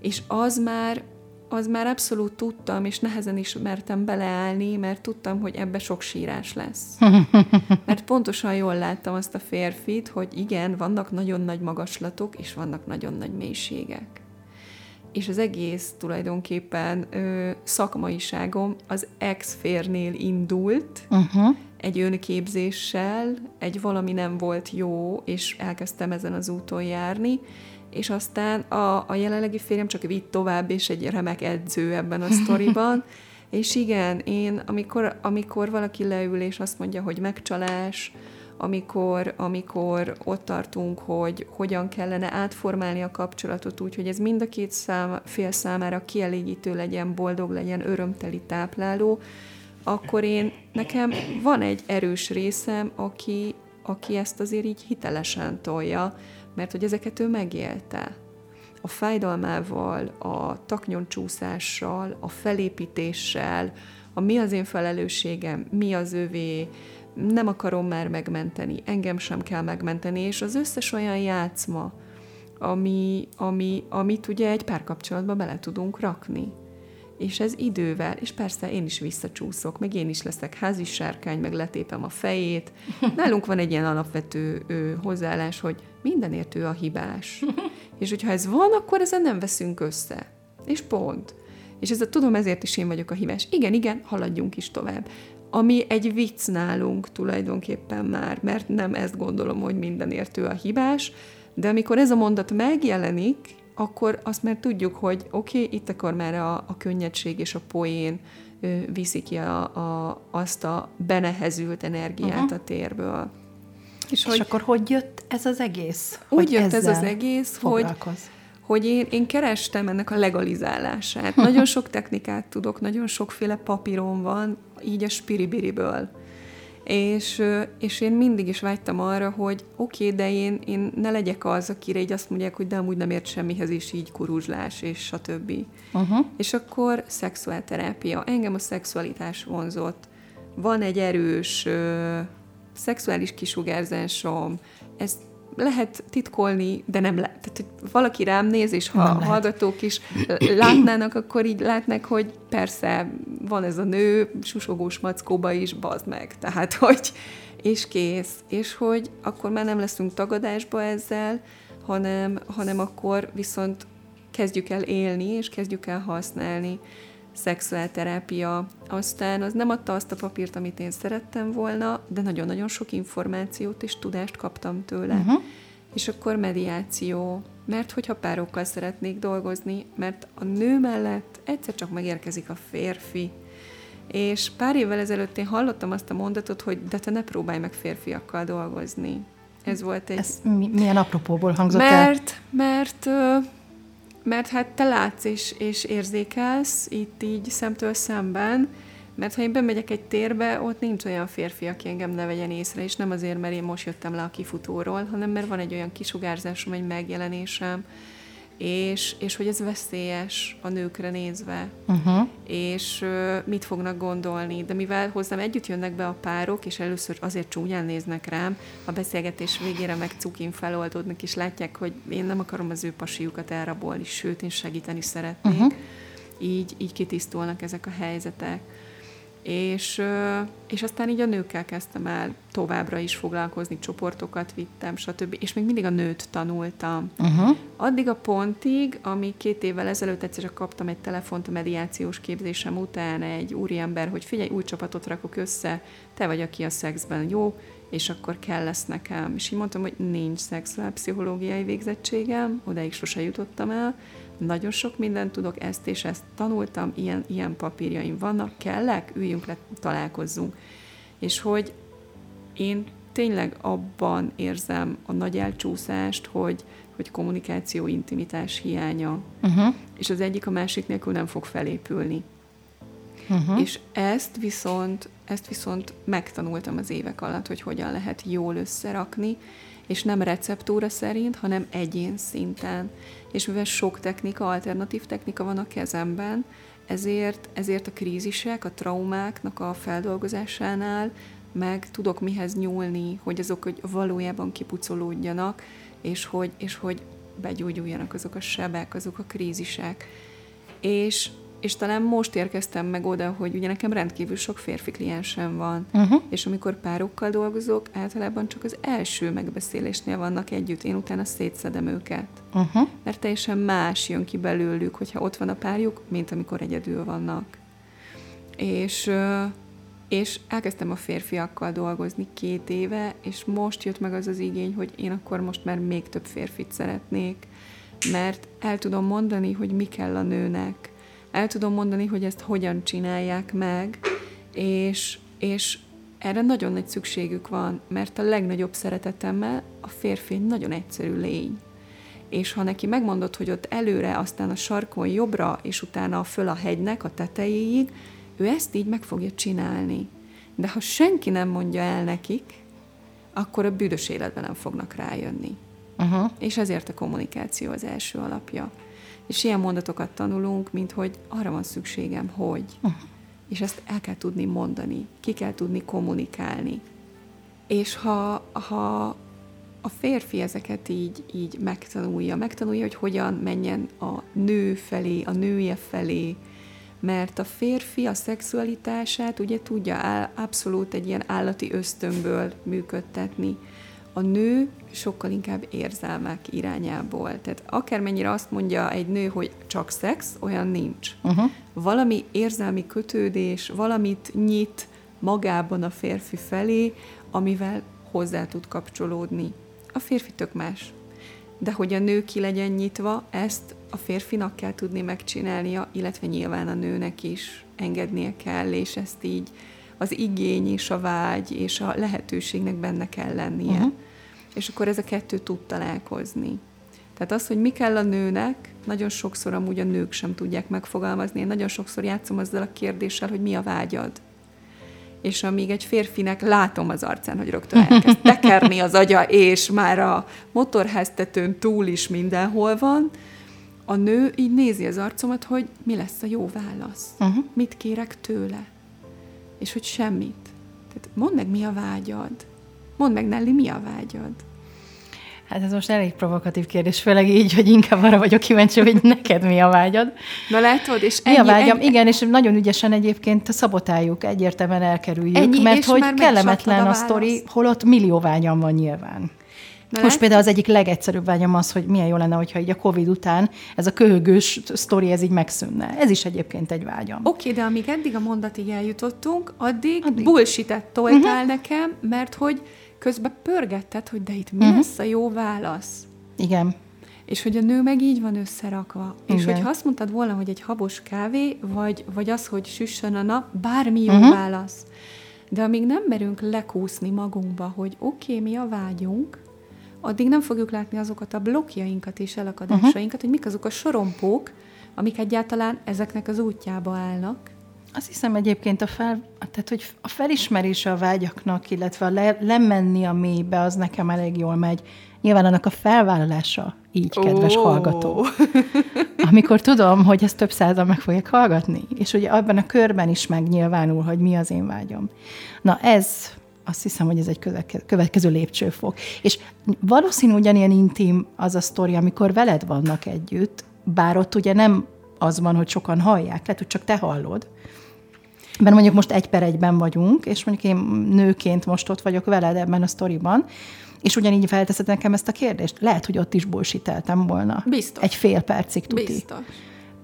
és az már, az már abszolút tudtam, és nehezen is mertem beleállni, mert tudtam, hogy ebbe sok sírás lesz. Mert pontosan jól láttam azt a férfit, hogy igen, vannak nagyon nagy magaslatok, és vannak nagyon nagy mélységek és az egész tulajdonképpen ö, szakmaiságom az ex-férnél indult, uh-huh. egy önképzéssel, egy valami nem volt jó, és elkezdtem ezen az úton járni, és aztán a, a jelenlegi férjem csak vitt tovább, és egy remek edző ebben a sztoriban, és igen, én, amikor, amikor valaki leül, és azt mondja, hogy megcsalás, amikor, amikor ott tartunk, hogy hogyan kellene átformálni a kapcsolatot úgy, hogy ez mind a két szám, fél számára kielégítő legyen, boldog legyen, örömteli tápláló, akkor én, nekem van egy erős részem, aki, aki ezt azért így hitelesen tolja, mert hogy ezeket ő megélte. A fájdalmával, a taknyoncsúszással, a felépítéssel, a mi az én felelősségem, mi az övé, nem akarom már megmenteni, engem sem kell megmenteni, és az összes olyan játszma, ami, ami, amit ugye egy párkapcsolatba bele tudunk rakni. És ez idővel, és persze én is visszacsúszok, meg én is leszek házi sárkány, meg letépem a fejét. Nálunk van egy ilyen alapvető ö, hozzáállás, hogy mindenért ő a hibás. És hogyha ez van, akkor ezen nem veszünk össze. És pont. És ez a tudom, ezért is én vagyok a hibás. Igen, igen, haladjunk is tovább ami egy vicc nálunk tulajdonképpen már, mert nem ezt gondolom, hogy mindenért ő a hibás, de amikor ez a mondat megjelenik, akkor azt már tudjuk, hogy oké, okay, itt akkor már a, a könnyedség és a poén ö, viszi ki a, a, azt a benehezült energiát uh-huh. a térből. És, és hogy, akkor hogy jött ez az egész? Úgy jött ez az egész, hogy, hogy én, én kerestem ennek a legalizálását. Nagyon sok technikát tudok, nagyon sokféle papírom van, így a spiribiriből. És, és én mindig is vágytam arra, hogy oké, okay, de én, én ne legyek az, akire így azt mondják, hogy de amúgy nem ért semmihez, és így kuruzslás, és stb. Uh-huh. És akkor szexuálterápia. Engem a szexualitás vonzott. Van egy erős ö, szexuális kisugárzásom, ezt lehet titkolni, de nem lehet. Tehát, hogy valaki rám néz, és ha nem hallgatók is látnának, akkor így látnak, hogy persze van ez a nő, susogós mackóba is, bazd meg. Tehát, hogy és kész. És hogy akkor már nem leszünk tagadásba ezzel, hanem, hanem akkor viszont kezdjük el élni, és kezdjük el használni szexuálterápia. Aztán az nem adta azt a papírt, amit én szerettem volna, de nagyon-nagyon sok információt és tudást kaptam tőle. Uh-huh. És akkor mediáció, mert hogyha párokkal szeretnék dolgozni, mert a nő mellett egyszer csak megérkezik a férfi, és pár évvel ezelőtt én hallottam azt a mondatot, hogy de te ne próbálj meg férfiakkal dolgozni. Ez volt egy... Ez milyen apropóból hangzott mert, el? Mert, mert mert hát te látsz és, és érzékelsz itt így szemtől szemben, mert ha én bemegyek egy térbe, ott nincs olyan férfi, aki engem ne vegyen észre, és nem azért, mert én most jöttem le a kifutóról, hanem mert van egy olyan kisugárzásom, egy megjelenésem, és, és hogy ez veszélyes a nőkre nézve, uh-huh. és uh, mit fognak gondolni. De mivel hozzám együtt jönnek be a párok, és először azért csúnyán néznek rám, a beszélgetés végére meg cukin feloldódnak, és látják, hogy én nem akarom az ő pasiukat elrabolni, sőt, én segíteni szeretnék. Uh-huh. Így, így kitisztulnak ezek a helyzetek és, és aztán így a nőkkel kezdtem el továbbra is foglalkozni, csoportokat vittem, stb. És még mindig a nőt tanultam. Uh-huh. Addig a pontig, ami két évvel ezelőtt egyszer csak kaptam egy telefont a mediációs képzésem után egy úriember, hogy figyelj, új csapatot rakok össze, te vagy, aki a szexben jó, és akkor kell lesz nekem. És így mondtam, hogy nincs szexuálpszichológiai végzettségem, odáig sose jutottam el, nagyon sok mindent tudok, ezt és ezt tanultam, ilyen, ilyen papírjaim vannak, kellek, üljünk le, találkozzunk. És hogy én tényleg abban érzem a nagy elcsúszást, hogy, hogy kommunikáció, intimitás hiánya, uh-huh. és az egyik a másik nélkül nem fog felépülni. Uh-huh. És ezt viszont, ezt viszont megtanultam az évek alatt, hogy hogyan lehet jól összerakni, és nem receptúra szerint, hanem egyén szinten. És mivel sok technika, alternatív technika van a kezemben, ezért, ezért a krízisek, a traumáknak a feldolgozásánál meg tudok mihez nyúlni, hogy azok hogy valójában kipucolódjanak, és hogy, és hogy begyógyuljanak azok a sebek, azok a krízisek. És és talán most érkeztem meg oda, hogy ugye nekem rendkívül sok férfi kliensem van, uh-huh. és amikor párokkal dolgozok, általában csak az első megbeszélésnél vannak együtt, én utána szétszedem őket. Uh-huh. Mert teljesen más jön ki belőlük, hogyha ott van a párjuk, mint amikor egyedül vannak. És, és elkezdtem a férfiakkal dolgozni két éve, és most jött meg az az igény, hogy én akkor most már még több férfit szeretnék, mert el tudom mondani, hogy mi kell a nőnek, el tudom mondani, hogy ezt hogyan csinálják meg, és, és erre nagyon nagy szükségük van, mert a legnagyobb szeretetemmel a férfi nagyon egyszerű lény. És ha neki megmondod, hogy ott előre, aztán a sarkon jobbra, és utána föl a hegynek, a tetejéig, ő ezt így meg fogja csinálni. De ha senki nem mondja el nekik, akkor a büdös életben nem fognak rájönni. Uh-huh. És ezért a kommunikáció az első alapja. És ilyen mondatokat tanulunk, mint hogy arra van szükségem, hogy. Uh-huh. És ezt el kell tudni mondani, ki kell tudni kommunikálni. És ha, ha a férfi ezeket így, így megtanulja, megtanulja, hogy hogyan menjen a nő felé, a nője felé, mert a férfi a szexualitását ugye tudja abszolút egy ilyen állati ösztönből működtetni. A nő sokkal inkább érzelmek irányából. Tehát akármennyire azt mondja egy nő, hogy csak szex, olyan nincs. Uh-huh. Valami érzelmi kötődés, valamit nyit magában a férfi felé, amivel hozzá tud kapcsolódni. A férfi tök más. De hogy a nő ki legyen nyitva, ezt a férfinak kell tudni megcsinálnia, illetve nyilván a nőnek is engednie kell, és ezt így az igény és a vágy és a lehetőségnek benne kell lennie. Uh-huh. És akkor ez a kettő tud találkozni. Tehát az, hogy mi kell a nőnek, nagyon sokszor amúgy a nők sem tudják megfogalmazni. Én nagyon sokszor játszom azzal a kérdéssel, hogy mi a vágyad. És amíg egy férfinek látom az arcán, hogy rögtön elkezd tekerni az agya, és már a motorháztetőn túl is mindenhol van, a nő így nézi az arcomat, hogy mi lesz a jó válasz. Uh-huh. Mit kérek tőle. És hogy semmit. Tehát mondd meg, mi a vágyad. Mondd meg, Nelly, mi a vágyad. Hát ez most elég provokatív kérdés, főleg így, hogy inkább arra vagyok kíváncsi, hogy neked mi a vágyad. Na látod, és ennyi, Mi a vágyam? Ennyi, Igen, és nagyon ügyesen egyébként szabotáljuk, egyértelműen elkerüljük, ennyi, mert hogy kellemetlen a, a sztori, holott millió vágyam van nyilván. Na Most például az egyik legegyszerűbb vágyam az, hogy milyen jó lenne, hogyha így a Covid után ez a köhögős sztori, ez így megszűnne. Ez is egyébként egy vágyam. Oké, okay, de amíg eddig a mondatig eljutottunk, addig, addig. bullshit toltál uh-huh. nekem, mert hogy közben pörgetted, hogy de itt mi uh-huh. lesz a jó válasz. Igen. És hogy a nő meg így van összerakva. Igen. És hogyha azt mondtad volna, hogy egy habos kávé, vagy, vagy az, hogy süssön a nap, bármi jó uh-huh. válasz. De amíg nem merünk lekúszni magunkba, hogy oké, okay, mi a vágyunk, addig nem fogjuk látni azokat a blokkjainkat és elakadásainkat, uh-huh. hogy mik azok a sorompók, amik egyáltalán ezeknek az útjába állnak. Azt hiszem egyébként a, fel, tehát, hogy a felismerése a vágyaknak, illetve a le, lemenni a mélybe, az nekem elég jól megy. Nyilván annak a felvállalása így, kedves oh. hallgató. Amikor tudom, hogy ezt több százal meg fogják hallgatni, és ugye abban a körben is megnyilvánul, hogy mi az én vágyom. Na ez azt hiszem, hogy ez egy következő lépcsőfok. És valószínű ugyanilyen intim az a sztori, amikor veled vannak együtt, bár ott ugye nem az van, hogy sokan hallják, lehet, hogy csak te hallod. Mert mondjuk most egy per egyben vagyunk, és mondjuk én nőként most ott vagyok veled ebben a sztoriban, és ugyanígy felteszed nekem ezt a kérdést. Lehet, hogy ott is bullshiteltem volna. Biztos. Egy fél percig tuti. Biztos.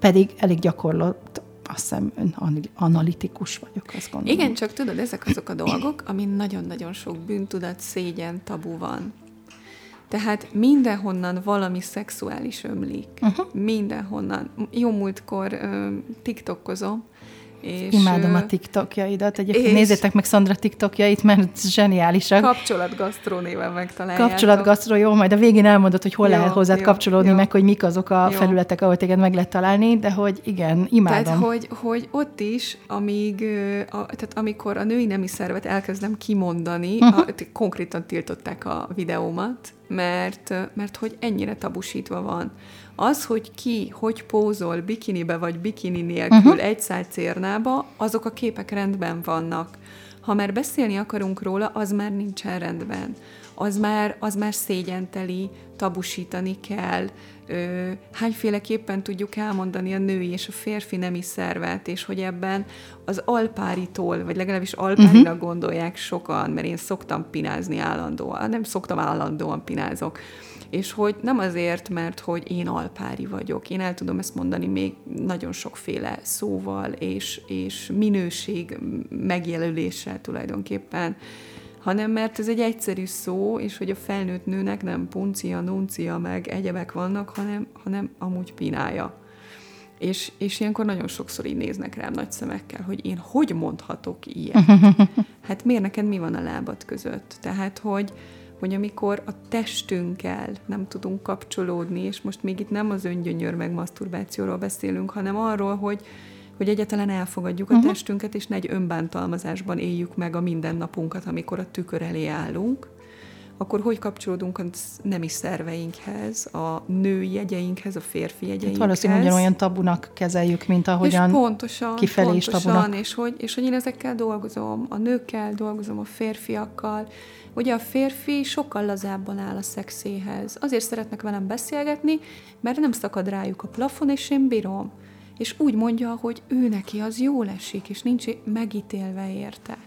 Pedig elég gyakorlott azt hiszem analitikus vagyok, azt gondolom. Igen, csak tudod, ezek azok a dolgok, amin nagyon-nagyon sok bűntudat, szégyen, tabu van. Tehát mindenhonnan valami szexuális ömlik. Uh-huh. Mindenhonnan. Jó múltkor uh, tiktokkozom, és, Imádom a TikTokjaidat. Egyébként nézzétek meg Szandra TikTokjait, mert zseniálisak. Kapcsolatgasztró néven megtaláljátok. Kapcsolatgasztró, jó, majd a végén elmondod, hogy hol jó, lehet hozzád jó, kapcsolódni, jó. meg hogy mik azok a jó. felületek, ahol téged meg lehet találni, de hogy igen, imádom. Tehát, hogy, hogy ott is, amíg, a, tehát amikor a női nemi szervet elkezdem kimondani, uh-huh. a, konkrétan tiltották a videómat, mert, mert hogy ennyire tabusítva van. Az, hogy ki, hogy pózol bikinibe vagy bikini nélkül uh-huh. egy cérnába, azok a képek rendben vannak. Ha már beszélni akarunk róla, az már nincsen rendben. Az már, az már szégyenteli, tabusítani kell, ö, hányféleképpen tudjuk elmondani a női és a férfi nemi szervet, és hogy ebben az alpáritól, vagy legalábbis alpárira uh-huh. gondolják sokan, mert én szoktam pinázni állandóan, nem szoktam állandóan pinázok, És hogy nem azért, mert hogy én alpári vagyok, én el tudom ezt mondani még nagyon sokféle szóval és, és minőség megjelöléssel tulajdonképpen, hanem mert ez egy egyszerű szó, és hogy a felnőtt nőnek nem puncia, nuncia, meg egyebek vannak, hanem, hanem amúgy pinája. És, és ilyenkor nagyon sokszor így néznek rám nagy szemekkel, hogy én hogy mondhatok ilyet? Hát miért neked mi van a lábad között? Tehát, hogy, hogy amikor a testünkkel nem tudunk kapcsolódni, és most még itt nem az öngyönyör meg maszturbációról beszélünk, hanem arról, hogy, hogy egyáltalán elfogadjuk a uh-huh. testünket, és ne egy önbántalmazásban éljük meg a mindennapunkat, amikor a tükör elé állunk, akkor hogy kapcsolódunk a nemi szerveinkhez, a női jegyeinkhez, a férfi jegyeinkhez. Hát valószínűleg ugyanolyan tabunak kezeljük, mint ahogyan és pontosan, kifelé pontosan, is tabunak. És hogy, és hogy én ezekkel dolgozom, a nőkkel dolgozom, a férfiakkal. Ugye a férfi sokkal lazábban áll a szexéhez. Azért szeretnek velem beszélgetni, mert nem szakad rájuk a plafon, és én bírom. És úgy mondja, hogy ő neki az jól esik, és nincs megítélve érte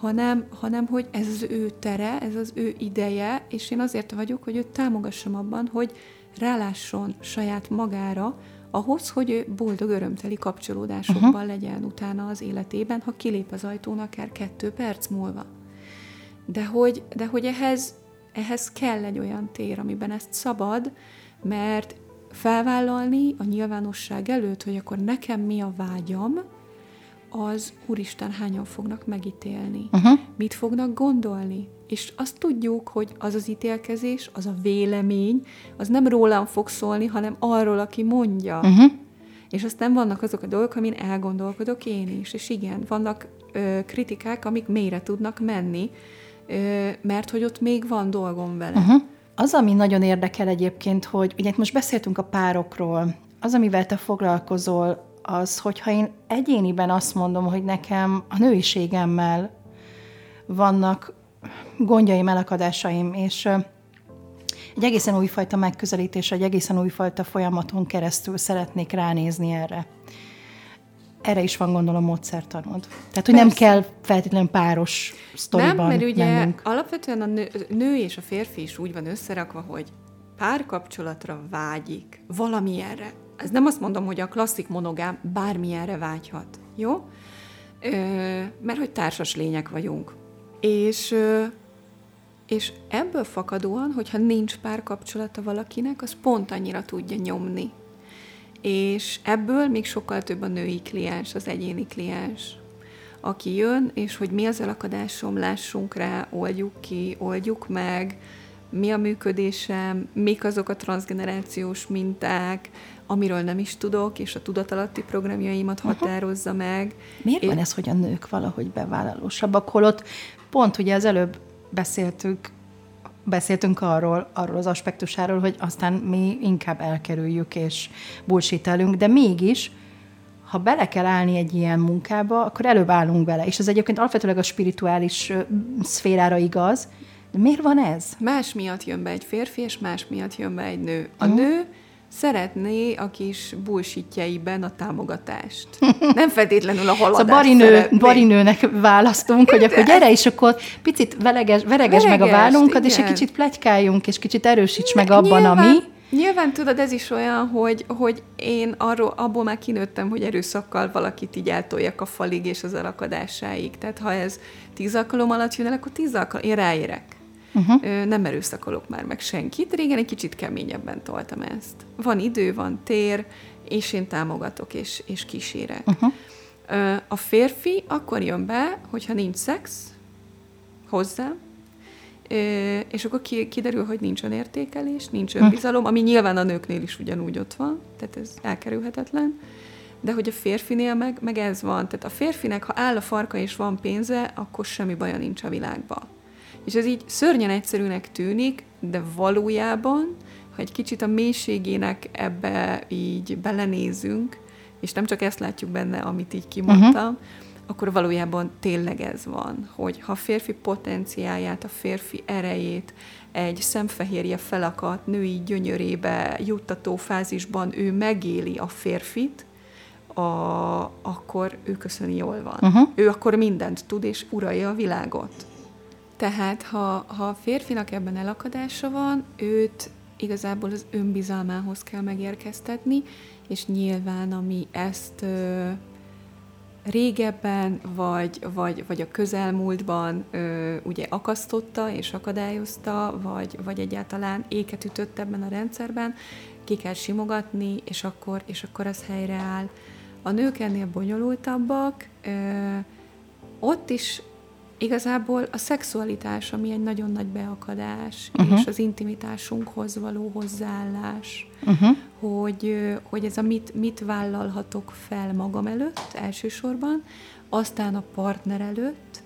hanem, hanem hogy ez az ő tere, ez az ő ideje, és én azért vagyok, hogy őt támogassam abban, hogy rálásson saját magára, ahhoz, hogy ő boldog, örömteli kapcsolódásokban uh-huh. legyen utána az életében, ha kilép az ajtón akár kettő perc múlva. De hogy, de hogy ehhez, ehhez kell egy olyan tér, amiben ezt szabad, mert felvállalni a nyilvánosság előtt, hogy akkor nekem mi a vágyam, az Úristen hányan fognak megítélni, uh-huh. mit fognak gondolni. És azt tudjuk, hogy az az ítélkezés, az a vélemény, az nem rólam fog szólni, hanem arról, aki mondja. Uh-huh. És aztán vannak azok a dolgok, amin elgondolkodok én is. És igen, vannak ö, kritikák, amik mélyre tudnak menni, ö, mert hogy ott még van dolgom vele. Uh-huh. Az, ami nagyon érdekel egyébként, hogy ugye most beszéltünk a párokról, az, amivel te foglalkozol, az, hogyha én egyéniben azt mondom, hogy nekem a nőiségemmel vannak gondjaim, elakadásaim, és egy egészen újfajta megközelítés, egy egészen újfajta folyamaton keresztül szeretnék ránézni erre. Erre is van gondolom módszertanod. Tehát, hogy Persze. nem kell feltétlenül páros sztoriban Nem, mert ugye mennünk. alapvetően a nő, nő és a férfi is úgy van összerakva, hogy párkapcsolatra vágyik, valamilyenre ez nem azt mondom, hogy a klasszik monogám bármilyenre vágyhat, jó? Ö, mert hogy társas lények vagyunk. És, ö, és ebből fakadóan, hogyha nincs párkapcsolata valakinek, az pont annyira tudja nyomni. És ebből még sokkal több a női kliens, az egyéni kliens, aki jön, és hogy mi az elakadásom, lássunk rá, oldjuk ki, oldjuk meg, mi a működésem, mik azok a transgenerációs minták, amiről nem is tudok, és a tudatalatti programjaimat uh-huh. határozza meg. Miért Én... van ez, hogy a nők valahogy bevállalósabbak, holott pont ugye az előbb beszéltük, beszéltünk arról, arról az aspektusáról, hogy aztán mi inkább elkerüljük és bullshitelünk, de mégis ha bele kell állni egy ilyen munkába, akkor előbb állunk bele. És ez egyébként alapvetőleg a spirituális szférára igaz. De miért van ez? Más miatt jön be egy férfi, és más miatt jön be egy nő. A uh-huh. nő szeretné a kis bullshitjeiben a támogatást. Nem feltétlenül a haladást szóval barinő, barinőnek választunk, hogy akkor gyere, és akkor picit veleges, vereges meg a vállunkat, és egy kicsit pletykáljunk, és kicsit erősíts meg abban, nyilván, ami... Nyilván tudod, ez is olyan, hogy, hogy én arról, abból már kinőttem, hogy erőszakkal valakit így eltoljak a falig és az elakadásáig. Tehát ha ez tíz alkalom alatt jön el, akkor tíz alkalom, én ráérek. Uh-huh. Nem erőszakolok már meg senkit. Régen egy kicsit keményebben toltam ezt. Van idő, van tér, és én támogatok, és, és kísérek. Uh-huh. A férfi akkor jön be, hogyha nincs szex hozzá, és akkor kiderül, hogy nincs önértékelés, nincs hm. önbizalom, ami nyilván a nőknél is ugyanúgy ott van, tehát ez elkerülhetetlen, de hogy a férfinél meg, meg ez van. Tehát a férfinek, ha áll a farka és van pénze, akkor semmi baja nincs a világban. És ez így szörnyen egyszerűnek tűnik, de valójában, ha egy kicsit a mélységének ebbe így belenézünk, és nem csak ezt látjuk benne, amit így kimondtam, uh-huh. akkor valójában tényleg ez van, hogy ha a férfi potenciáját, a férfi erejét egy szemfehérje felakadt női gyönyörébe juttató fázisban ő megéli a férfit, a, akkor ő köszöni jól van. Uh-huh. Ő akkor mindent tud, és uralja a világot. Tehát, ha, ha a férfinak ebben elakadása van, őt igazából az önbizalmához kell megérkeztetni, és nyilván, ami ezt ö, régebben, vagy, vagy, vagy a közelmúltban ö, ugye akasztotta és akadályozta, vagy, vagy egyáltalán éket ütött ebben a rendszerben, ki kell simogatni, és akkor, és akkor az helyreáll. A nők ennél bonyolultabbak, ö, ott is igazából a szexualitás, ami egy nagyon nagy beakadás, uh-huh. és az intimitásunkhoz való hozzáállás, uh-huh. hogy, hogy ez a mit, mit vállalhatok fel magam előtt elsősorban, aztán a partner előtt.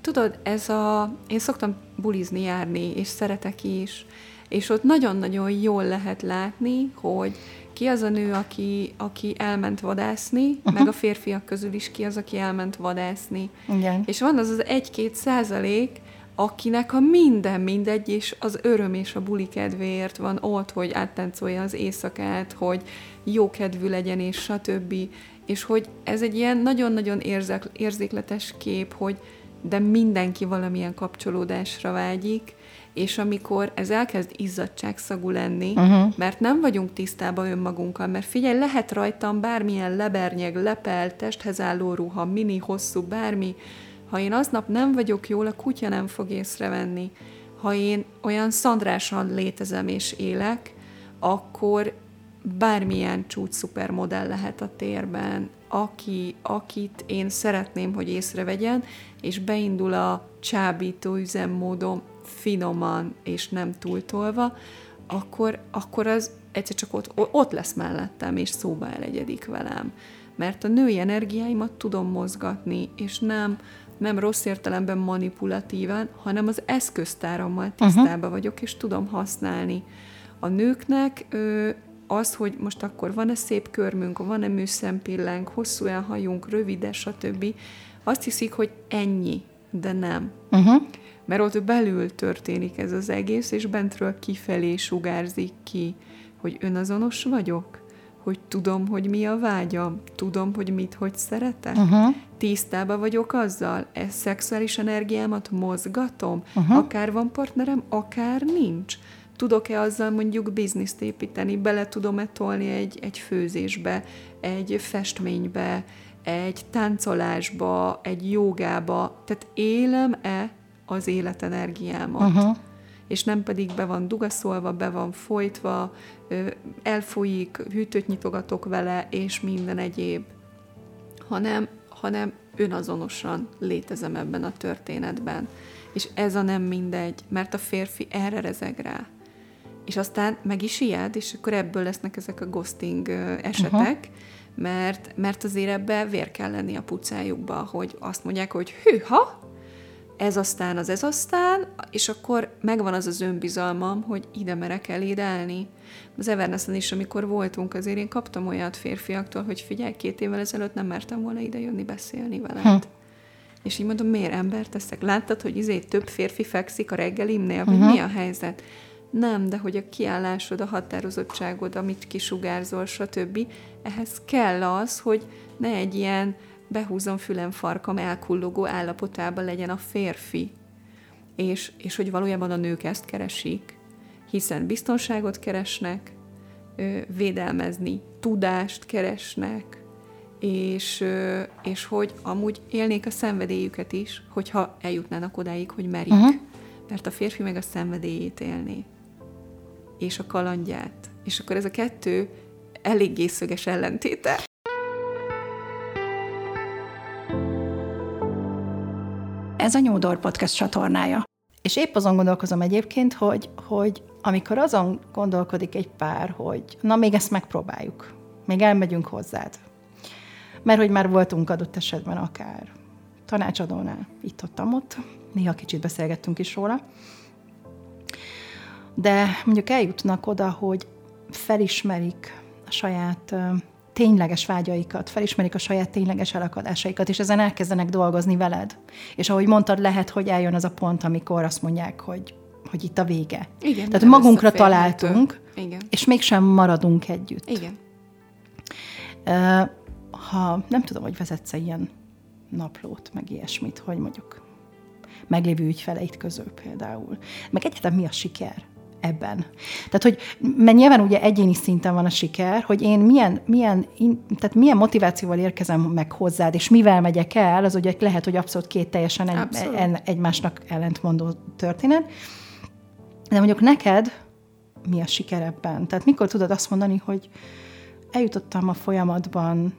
Tudod, ez a... Én szoktam bulizni, járni, és szeretek is, és ott nagyon-nagyon jól lehet látni, hogy ki az a nő, aki, aki elment vadászni, uh-huh. meg a férfiak közül is ki az, aki elment vadászni. Igen. És van az az egy-két százalék, akinek a minden mindegy, és az öröm és a buli kedvéért van ott, hogy áttáncolja az éjszakát, hogy jó kedvű legyen, és stb. És hogy ez egy ilyen nagyon-nagyon érzékletes kép, hogy de mindenki valamilyen kapcsolódásra vágyik, és amikor ez elkezd izzadságszagú lenni, uh-huh. mert nem vagyunk tisztában önmagunkkal, mert figyelj, lehet rajtam bármilyen lebernyeg, lepel, testhez álló ruha, mini, hosszú, bármi, ha én aznap nem vagyok jól, a kutya nem fog észrevenni. Ha én olyan szandrásan létezem és élek, akkor bármilyen csúcs szupermodell lehet a térben, aki, akit én szeretném, hogy észrevegyen, és beindul a csábító üzemmódom, finoman és nem túltolva, akkor, akkor az egyszer csak ott, ott lesz mellettem, és szóba elegyedik velem. Mert a női energiáimat tudom mozgatni, és nem, nem rossz értelemben manipulatívan, hanem az eszköztárammal tisztába uh-huh. vagyok, és tudom használni. A nőknek ö, az, hogy most akkor van-e szép körmünk, van-e műszempillánk, hosszú elhajunk, rövide, stb., azt hiszik, hogy ennyi, de nem. Uh-huh mert ott belül történik ez az egész, és bentről kifelé sugárzik ki, hogy önazonos vagyok, hogy tudom, hogy mi a vágyam, tudom, hogy mit, hogy szeretek, uh-huh. tisztába vagyok azzal, ez szexuális energiámat mozgatom, uh-huh. akár van partnerem, akár nincs. Tudok-e azzal mondjuk bizniszt építeni, bele tudom-e tolni egy, egy főzésbe, egy festménybe, egy táncolásba, egy jogába, tehát élem-e az életenergiámat. Uh-huh. És nem pedig be van dugaszolva, be van folytva, elfolyik, hűtőt nyitogatok vele, és minden egyéb, hanem, hanem önazonosan létezem ebben a történetben. És ez a nem mindegy, mert a férfi erre rezeg rá. És aztán meg is ijed, és akkor ebből lesznek ezek a ghosting esetek, uh-huh. mert, mert azért ebbe vér kell lenni a pucájukba, hogy azt mondják, hogy hűha, ez aztán az ez aztán, és akkor megvan az az önbizalmam, hogy ide merek eléd állni. Az Evernessen is, amikor voltunk, azért én kaptam olyat férfiaktól, hogy figyelj, két évvel ezelőtt nem mertem volna ide jönni beszélni veled. Hm. És így mondom, miért ember teszek? Láttad, hogy izé több férfi fekszik a reggelimnél, uh-huh. hogy mi a helyzet? Nem, de hogy a kiállásod, a határozottságod, amit kisugárzol, stb. Ehhez kell az, hogy ne egy ilyen behúzom fülem farkam elkullogó állapotában legyen a férfi. És, és hogy valójában a nők ezt keresik, hiszen biztonságot keresnek, védelmezni, tudást keresnek, és, és hogy amúgy élnék a szenvedélyüket is, hogyha eljutnának odáig, hogy merik. Uh-huh. Mert a férfi meg a szenvedélyét élné. És a kalandját. És akkor ez a kettő eléggé szöges ellentéte. Ez a Nyúdor Podcast csatornája. És épp azon gondolkozom egyébként, hogy, hogy amikor azon gondolkodik egy pár, hogy na még ezt megpróbáljuk, még elmegyünk hozzád. Mert hogy már voltunk adott esetben akár tanácsadónál, itt ott, ott, néha kicsit beszélgettünk is róla. De mondjuk eljutnak oda, hogy felismerik a saját tényleges vágyaikat, felismerik a saját tényleges elakadásaikat, és ezen elkezdenek dolgozni veled. És ahogy mondtad, lehet, hogy eljön az a pont, amikor azt mondják, hogy, hogy itt a vége. Igen, Tehát magunkra találtunk, Igen. és mégsem maradunk együtt. Igen. Ha nem tudom, hogy vezetsz ilyen naplót, meg ilyesmit, hogy mondjuk meglévő ügyfeleit közül például. Meg egyáltalán mi a siker? Ebben. Tehát, hogy mert nyilván ugye egyéni szinten van a siker, hogy én milyen, milyen, tehát milyen motivációval érkezem meg hozzád, és mivel megyek el, az ugye lehet, hogy abszolút két teljesen egy, egy, egymásnak ellentmondó történet. De mondjuk neked mi a siker ebben? Tehát mikor tudod azt mondani, hogy eljutottam a folyamatban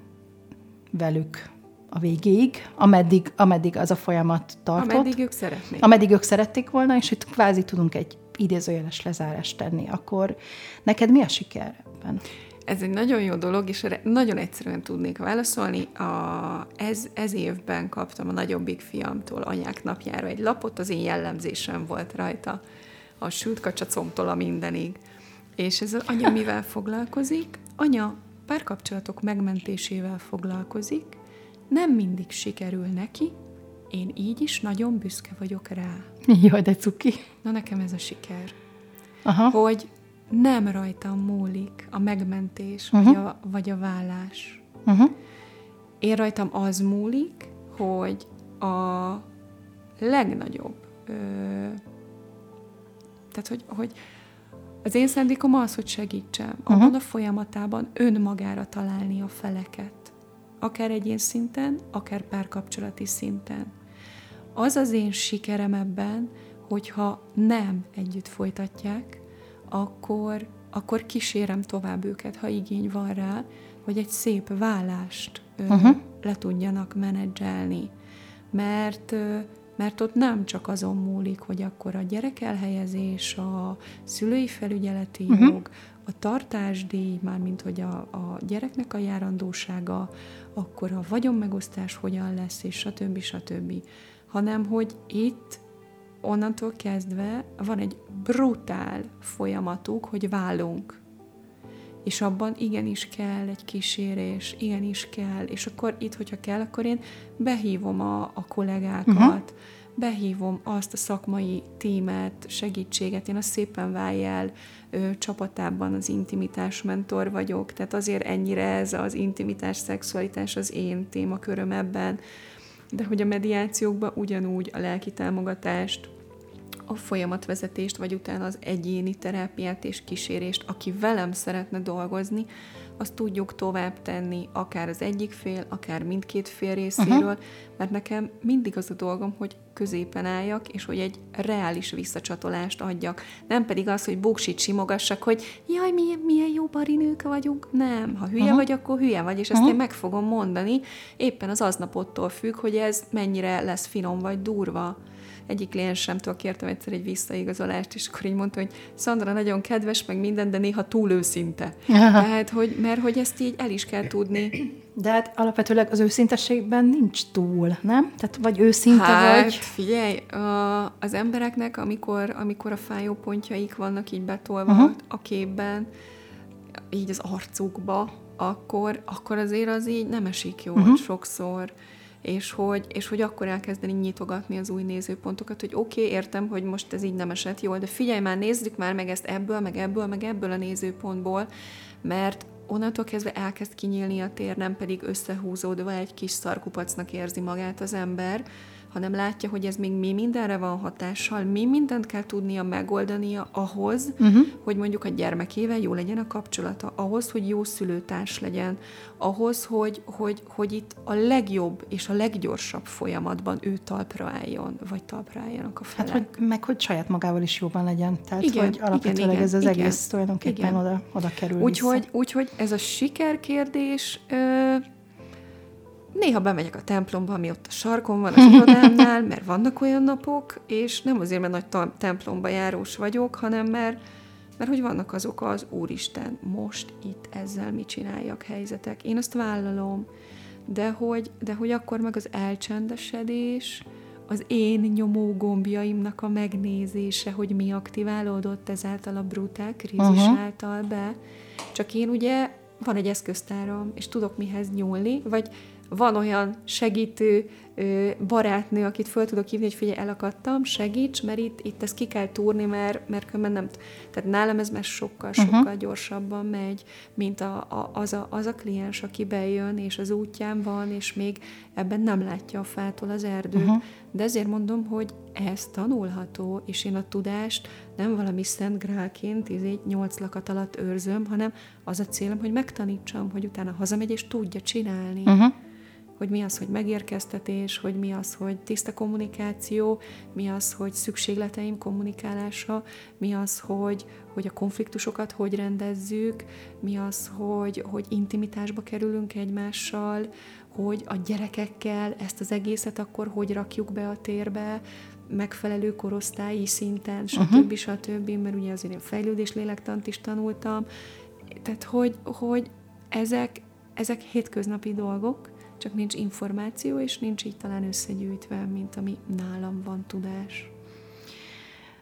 velük a végéig, ameddig, ameddig az a folyamat tartott. Ameddig ők szeretnék. Ameddig ők szerették volna, és itt kvázi tudunk egy idézőjeles lezárást tenni, akkor neked mi a siker ebben? Ez egy nagyon jó dolog, és nagyon egyszerűen tudnék válaszolni. A, ez, ez évben kaptam a nagyobbik fiamtól anyák napjára egy lapot, az én jellemzésem volt rajta. A sült kacsacomtól a mindenig. És ez az anya mivel foglalkozik? Anya párkapcsolatok megmentésével foglalkozik, nem mindig sikerül neki, én így is nagyon büszke vagyok rá. Jaj, de cuki. Na nekem ez a siker. Aha. Hogy nem rajtam múlik a megmentés, uh-huh. vagy, a, vagy a vállás. Uh-huh. Én rajtam az múlik, hogy a legnagyobb, ö, tehát hogy, hogy az én szándékom az, hogy segítsem uh-huh. abban a folyamatában önmagára találni a feleket. Akár egyén szinten, akár párkapcsolati szinten. Az az én sikerem ebben, hogyha nem együtt folytatják, akkor, akkor kísérem tovább őket, ha igény van rá, hogy egy szép vállást uh-huh. le tudjanak menedzselni. Mert, mert ott nem csak azon múlik, hogy akkor a gyerek elhelyezés, a szülői felügyeleti uh-huh. jog, a tartásdíj, mármint hogy a, a gyereknek a járandósága, akkor a vagyonmegosztás hogyan lesz, és stb. stb hanem hogy itt onnantól kezdve van egy brutál folyamatuk, hogy válunk. És abban igenis kell egy kísérés, igenis kell. És akkor itt, hogyha kell, akkor én behívom a, a kollégákat, uh-huh. behívom azt a szakmai tímet, segítséget. Én a Szépen Vájjel ő, csapatában az intimitás mentor vagyok, tehát azért ennyire ez az intimitás, szexualitás az én témaköröm ebben de hogy a mediációkban ugyanúgy a lelki támogatást, a folyamatvezetést, vagy utána az egyéni terápiát és kísérést, aki velem szeretne dolgozni, azt tudjuk tovább tenni, akár az egyik fél, akár mindkét fél részéről, uh-huh. mert nekem mindig az a dolgom, hogy középen álljak, és hogy egy reális visszacsatolást adjak. Nem pedig az, hogy buksit simogassak, hogy jaj, milyen, milyen jó barinők vagyunk. Nem, ha hülye uh-huh. vagy, akkor hülye vagy, és ezt uh-huh. én meg fogom mondani. Éppen az aznapottól függ, hogy ez mennyire lesz finom vagy durva egyik kliensemtől kértem egyszer egy visszaigazolást, és akkor így mondta, hogy Szandra nagyon kedves, meg minden, de néha túl őszinte. Aha. Tehát, hogy, mert hogy ezt így el is kell tudni. De hát alapvetőleg az őszintességben nincs túl, nem? Tehát vagy őszinte hát, vagy... figyelj, a, az embereknek, amikor, amikor a fájó pontjaik vannak így betolva uh-huh. a képben, így az arcukba, akkor, akkor azért az így nem esik jól uh-huh. sokszor és hogy, és hogy akkor elkezdeni nyitogatni az új nézőpontokat, hogy oké, okay, értem, hogy most ez így nem esett jól, de figyelj már, nézzük már meg ezt ebből, meg ebből, meg ebből a nézőpontból, mert onnantól kezdve elkezd kinyílni a tér, nem pedig összehúzódva egy kis szarkupacnak érzi magát az ember, hanem látja, hogy ez még mi mindenre van hatással, mi mindent kell tudnia megoldania ahhoz, uh-huh. hogy mondjuk a gyermekével jó legyen a kapcsolata, ahhoz, hogy jó szülőtárs legyen, ahhoz, hogy, hogy, hogy itt a legjobb és a leggyorsabb folyamatban ő talpra álljon, vagy talpra álljanak a felek. Hát, hogy, meg hogy saját magával is jobban legyen. Tehát, igen, hogy alapvetőleg igen, ez az igen, egész tulajdonképpen igen. oda, oda kerül Úgyhogy, úgyhogy ez a sikerkérdés... Ö, néha bemegyek a templomba, ami ott a sarkon van, az irodámnál, mert vannak olyan napok, és nem azért, mert nagy templomba járós vagyok, hanem mert, mert hogy vannak azok az Úristen, most itt ezzel mit csináljak helyzetek. Én azt vállalom, de hogy, de hogy akkor meg az elcsendesedés, az én nyomó gombjaimnak a megnézése, hogy mi aktiválódott ezáltal a brutál krízis uh-huh. által be. Csak én ugye van egy eszköztárom, és tudok mihez nyúlni, vagy van olyan segítő barátnő, akit föl tudok hívni, hogy figyelj, elakadtam, segíts, mert itt, itt ezt ki kell túrni, mert, mert különben nem... Tehát nálam ez már sokkal, mhm. sokkal uh-huh. gyorsabban megy, mint a, a, az, a, az a kliens, aki bejön, és az útján van, és még ebben nem látja a fától az erdőt. Uh-huh. De ezért mondom, hogy ez tanulható, és én a tudást nem valami szent grálként, így nyolc lakat alatt őrzöm, hanem az a célom, hogy megtanítsam, hogy utána hazamegy, és tudja csinálni. Uh-huh hogy mi az, hogy megérkeztetés, hogy mi az, hogy tiszta kommunikáció, mi az, hogy szükségleteim kommunikálása, mi az, hogy, hogy a konfliktusokat hogy rendezzük, mi az, hogy, hogy intimitásba kerülünk egymással, hogy a gyerekekkel ezt az egészet akkor hogy rakjuk be a térbe, megfelelő korosztályi szinten, stb. Uh-huh. stb. Mert ugye azért én fejlődés lélektant is tanultam. Tehát, hogy, hogy ezek, ezek hétköznapi dolgok, csak nincs információ, és nincs így talán összegyűjtve, mint ami nálam van tudás.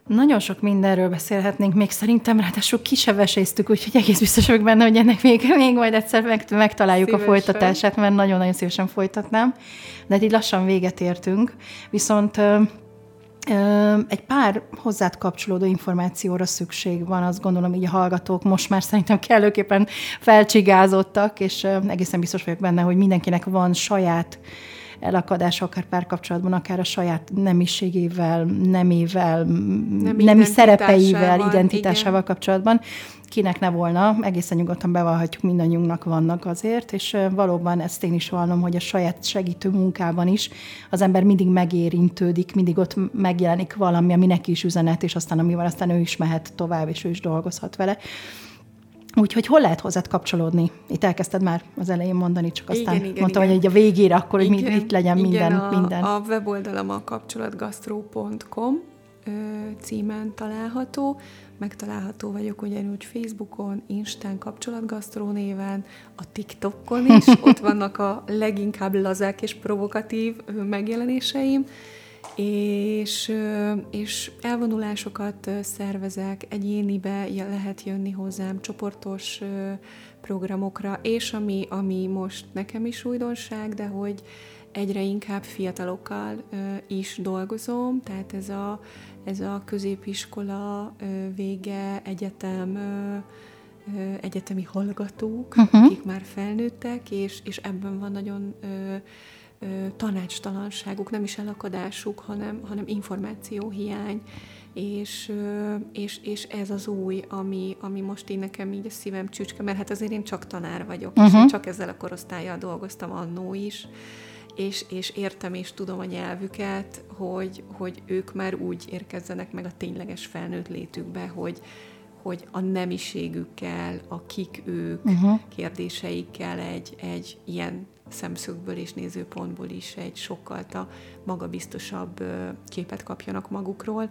Nagyon sok mindenről beszélhetnénk, még szerintem ráadásul ki se veséztük, úgyhogy egész biztos vagyok benne, hogy ennek még, még majd egyszer meg, megtaláljuk szívesen. a folytatását, mert nagyon-nagyon szívesen folytatnám. De hát így lassan véget értünk. Viszont egy pár hozzád kapcsolódó információra szükség van, azt gondolom, így a hallgatók most már szerintem kellőképpen felcsigázottak, és egészen biztos vagyok benne, hogy mindenkinek van saját elakadása, akár párkapcsolatban, akár a saját nemiségével, nemével, Nem nemi szerepeivel, identitásával igen. kapcsolatban. Kinek ne volna, egészen nyugodtan bevallhatjuk, mindannyiunknak vannak azért, és valóban ezt én is vallom, hogy a saját segítő munkában is az ember mindig megérintődik, mindig ott megjelenik valami, ami neki is üzenet, és aztán amivel aztán ő is mehet tovább, és ő is dolgozhat vele. Úgyhogy hol lehet hozzád kapcsolódni? Itt elkezdted már az elején mondani, csak aztán igen, igen, mondtam, igen. hogy a végére, akkor igen, hogy itt legyen igen, minden. A, minden. a weboldalam a kapcsolatgastro.com címen található. Megtalálható vagyok ugyanúgy Facebookon, Instán kapcsolatgasztró néven, a TikTokon is. Ott vannak a leginkább lazák és provokatív megjelenéseim és, és elvonulásokat szervezek, egyénibe lehet jönni hozzám, csoportos programokra, és ami, ami most nekem is újdonság, de hogy egyre inkább fiatalokkal is dolgozom, tehát ez a, ez a középiskola vége, egyetem, egyetemi hallgatók, uh-huh. akik már felnőttek, és, és ebben van nagyon tanácstalanságuk, nem is elakadásuk, hanem, hanem információhiány, és, és, és ez az új, ami, ami most én nekem így a szívem csücske, mert hát azért én csak tanár vagyok, uh-huh. és mhm. csak ezzel a korosztályjal dolgoztam annó is, és, és értem és tudom a nyelvüket, hogy, hogy ők már úgy érkezzenek meg a tényleges felnőtt létükbe, hogy, hogy a nemiségükkel, a kik ők uh-huh. kérdéseikkel egy, egy ilyen szemszögből és nézőpontból is egy sokkal a magabiztosabb képet kapjanak magukról.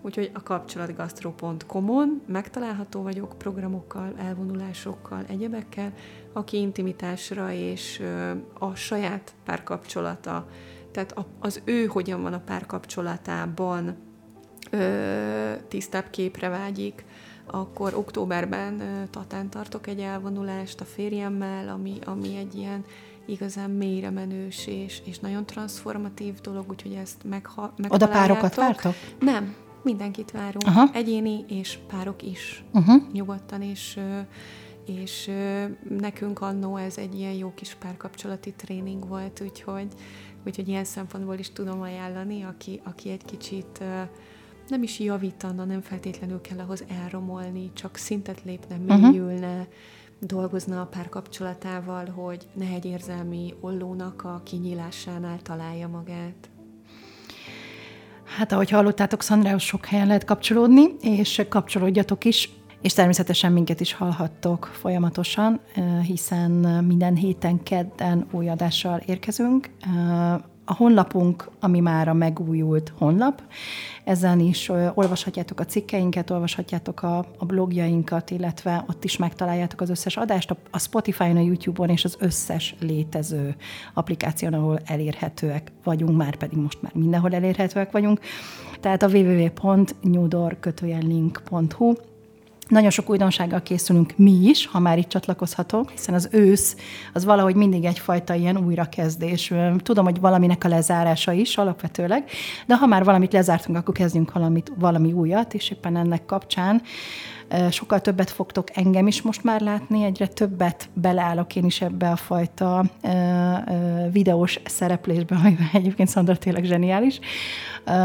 Úgyhogy a kapcsolatgastro.com-on megtalálható vagyok programokkal, elvonulásokkal, egyebekkel, aki intimitásra és a saját párkapcsolata, tehát az ő hogyan van a párkapcsolatában tisztább képre vágyik, akkor októberben Tatán tartok egy elvonulást a férjemmel, ami, ami egy ilyen igazán mélyre menős és, és nagyon transformatív dolog, úgyhogy ezt megha, Oda párokat vártok? Nem, mindenkit várunk. Aha. Egyéni és párok is. Uh-huh. Nyugodtan, és, és nekünk annó ez egy ilyen jó kis párkapcsolati tréning volt, úgyhogy, úgyhogy ilyen szempontból is tudom ajánlani, aki, aki egy kicsit nem is javítana, nem feltétlenül kell ahhoz elromolni, csak szintet lépne, mhm. mélyülne, uh-huh dolgozna a párkapcsolatával, hogy ne egy érzelmi ollónak a kinyílásánál találja magát. Hát, ahogy hallottátok, Szandrához sok helyen lehet kapcsolódni, és kapcsolódjatok is, és természetesen minket is hallhattok folyamatosan, hiszen minden héten kedden új adással érkezünk a honlapunk, ami már a megújult honlap. Ezen is olvashatjátok a cikkeinket, olvashatjátok a, a blogjainkat, illetve ott is megtaláljátok az összes adást, a Spotify-on, a YouTube-on és az összes létező applikáción, ahol elérhetőek vagyunk, már pedig most már mindenhol elérhetőek vagyunk. Tehát a www.newdor Nagyon sok újdonsággal készülünk mi is, ha már itt csatlakozhatok, hiszen az ősz az valahogy mindig egyfajta ilyen újrakezdés. Tudom, hogy valaminek a lezárása is alapvetőleg, de ha már valamit lezártunk, akkor kezdjünk valamit, valami újat, és éppen ennek kapcsán sokkal többet fogtok engem is most már látni, egyre többet beleállok én is ebbe a fajta videós szereplésbe, amiben egyébként Szandra tényleg zseniális,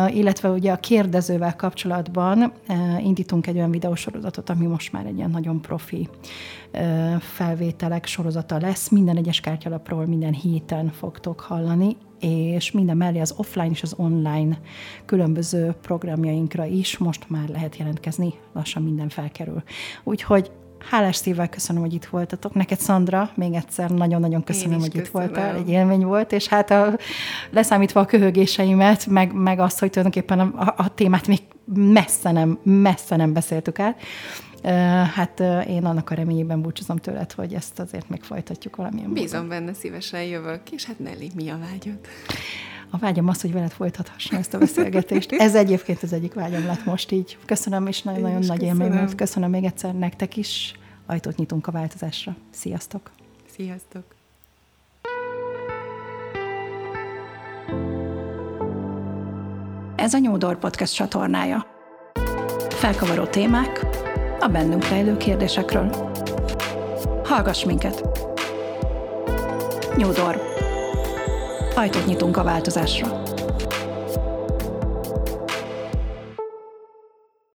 illetve ugye a kérdezővel kapcsolatban indítunk egy olyan videósorozatot, ami most már egy ilyen nagyon profi felvételek sorozata lesz. Minden egyes kártyalapról minden héten fogtok hallani, és minden mellé az offline és az online különböző programjainkra is most már lehet jelentkezni, lassan minden felkerül. Úgyhogy hálás szívvel köszönöm, hogy itt voltatok. Neked, Szandra, még egyszer nagyon-nagyon köszönöm, hogy köszönöm. itt voltál. Egy élmény volt, és hát a, leszámítva a köhögéseimet, meg, meg azt, hogy tulajdonképpen a, a témát még messze nem, messze nem beszéltük át, Hát én annak a reményében búcsúzom tőled, hogy ezt azért még folytatjuk valamilyen Bízom módon. benne, szívesen jövök, és hát Nelly, mi a vágyod? A vágyam az, hogy veled folytathassam ezt a beszélgetést. Ez egyébként az egyik vágyam lett most így. Köszönöm, és nagyon-nagyon nagy élmény volt. Köszönöm még egyszer nektek is. Ajtót nyitunk a változásra. Sziasztok! Sziasztok! Ez a Nyúdor Podcast csatornája. Felkavaró témák, a bennünk rejlő kérdésekről. Hallgass minket! Nyúdor. Ajtót nyitunk a változásra.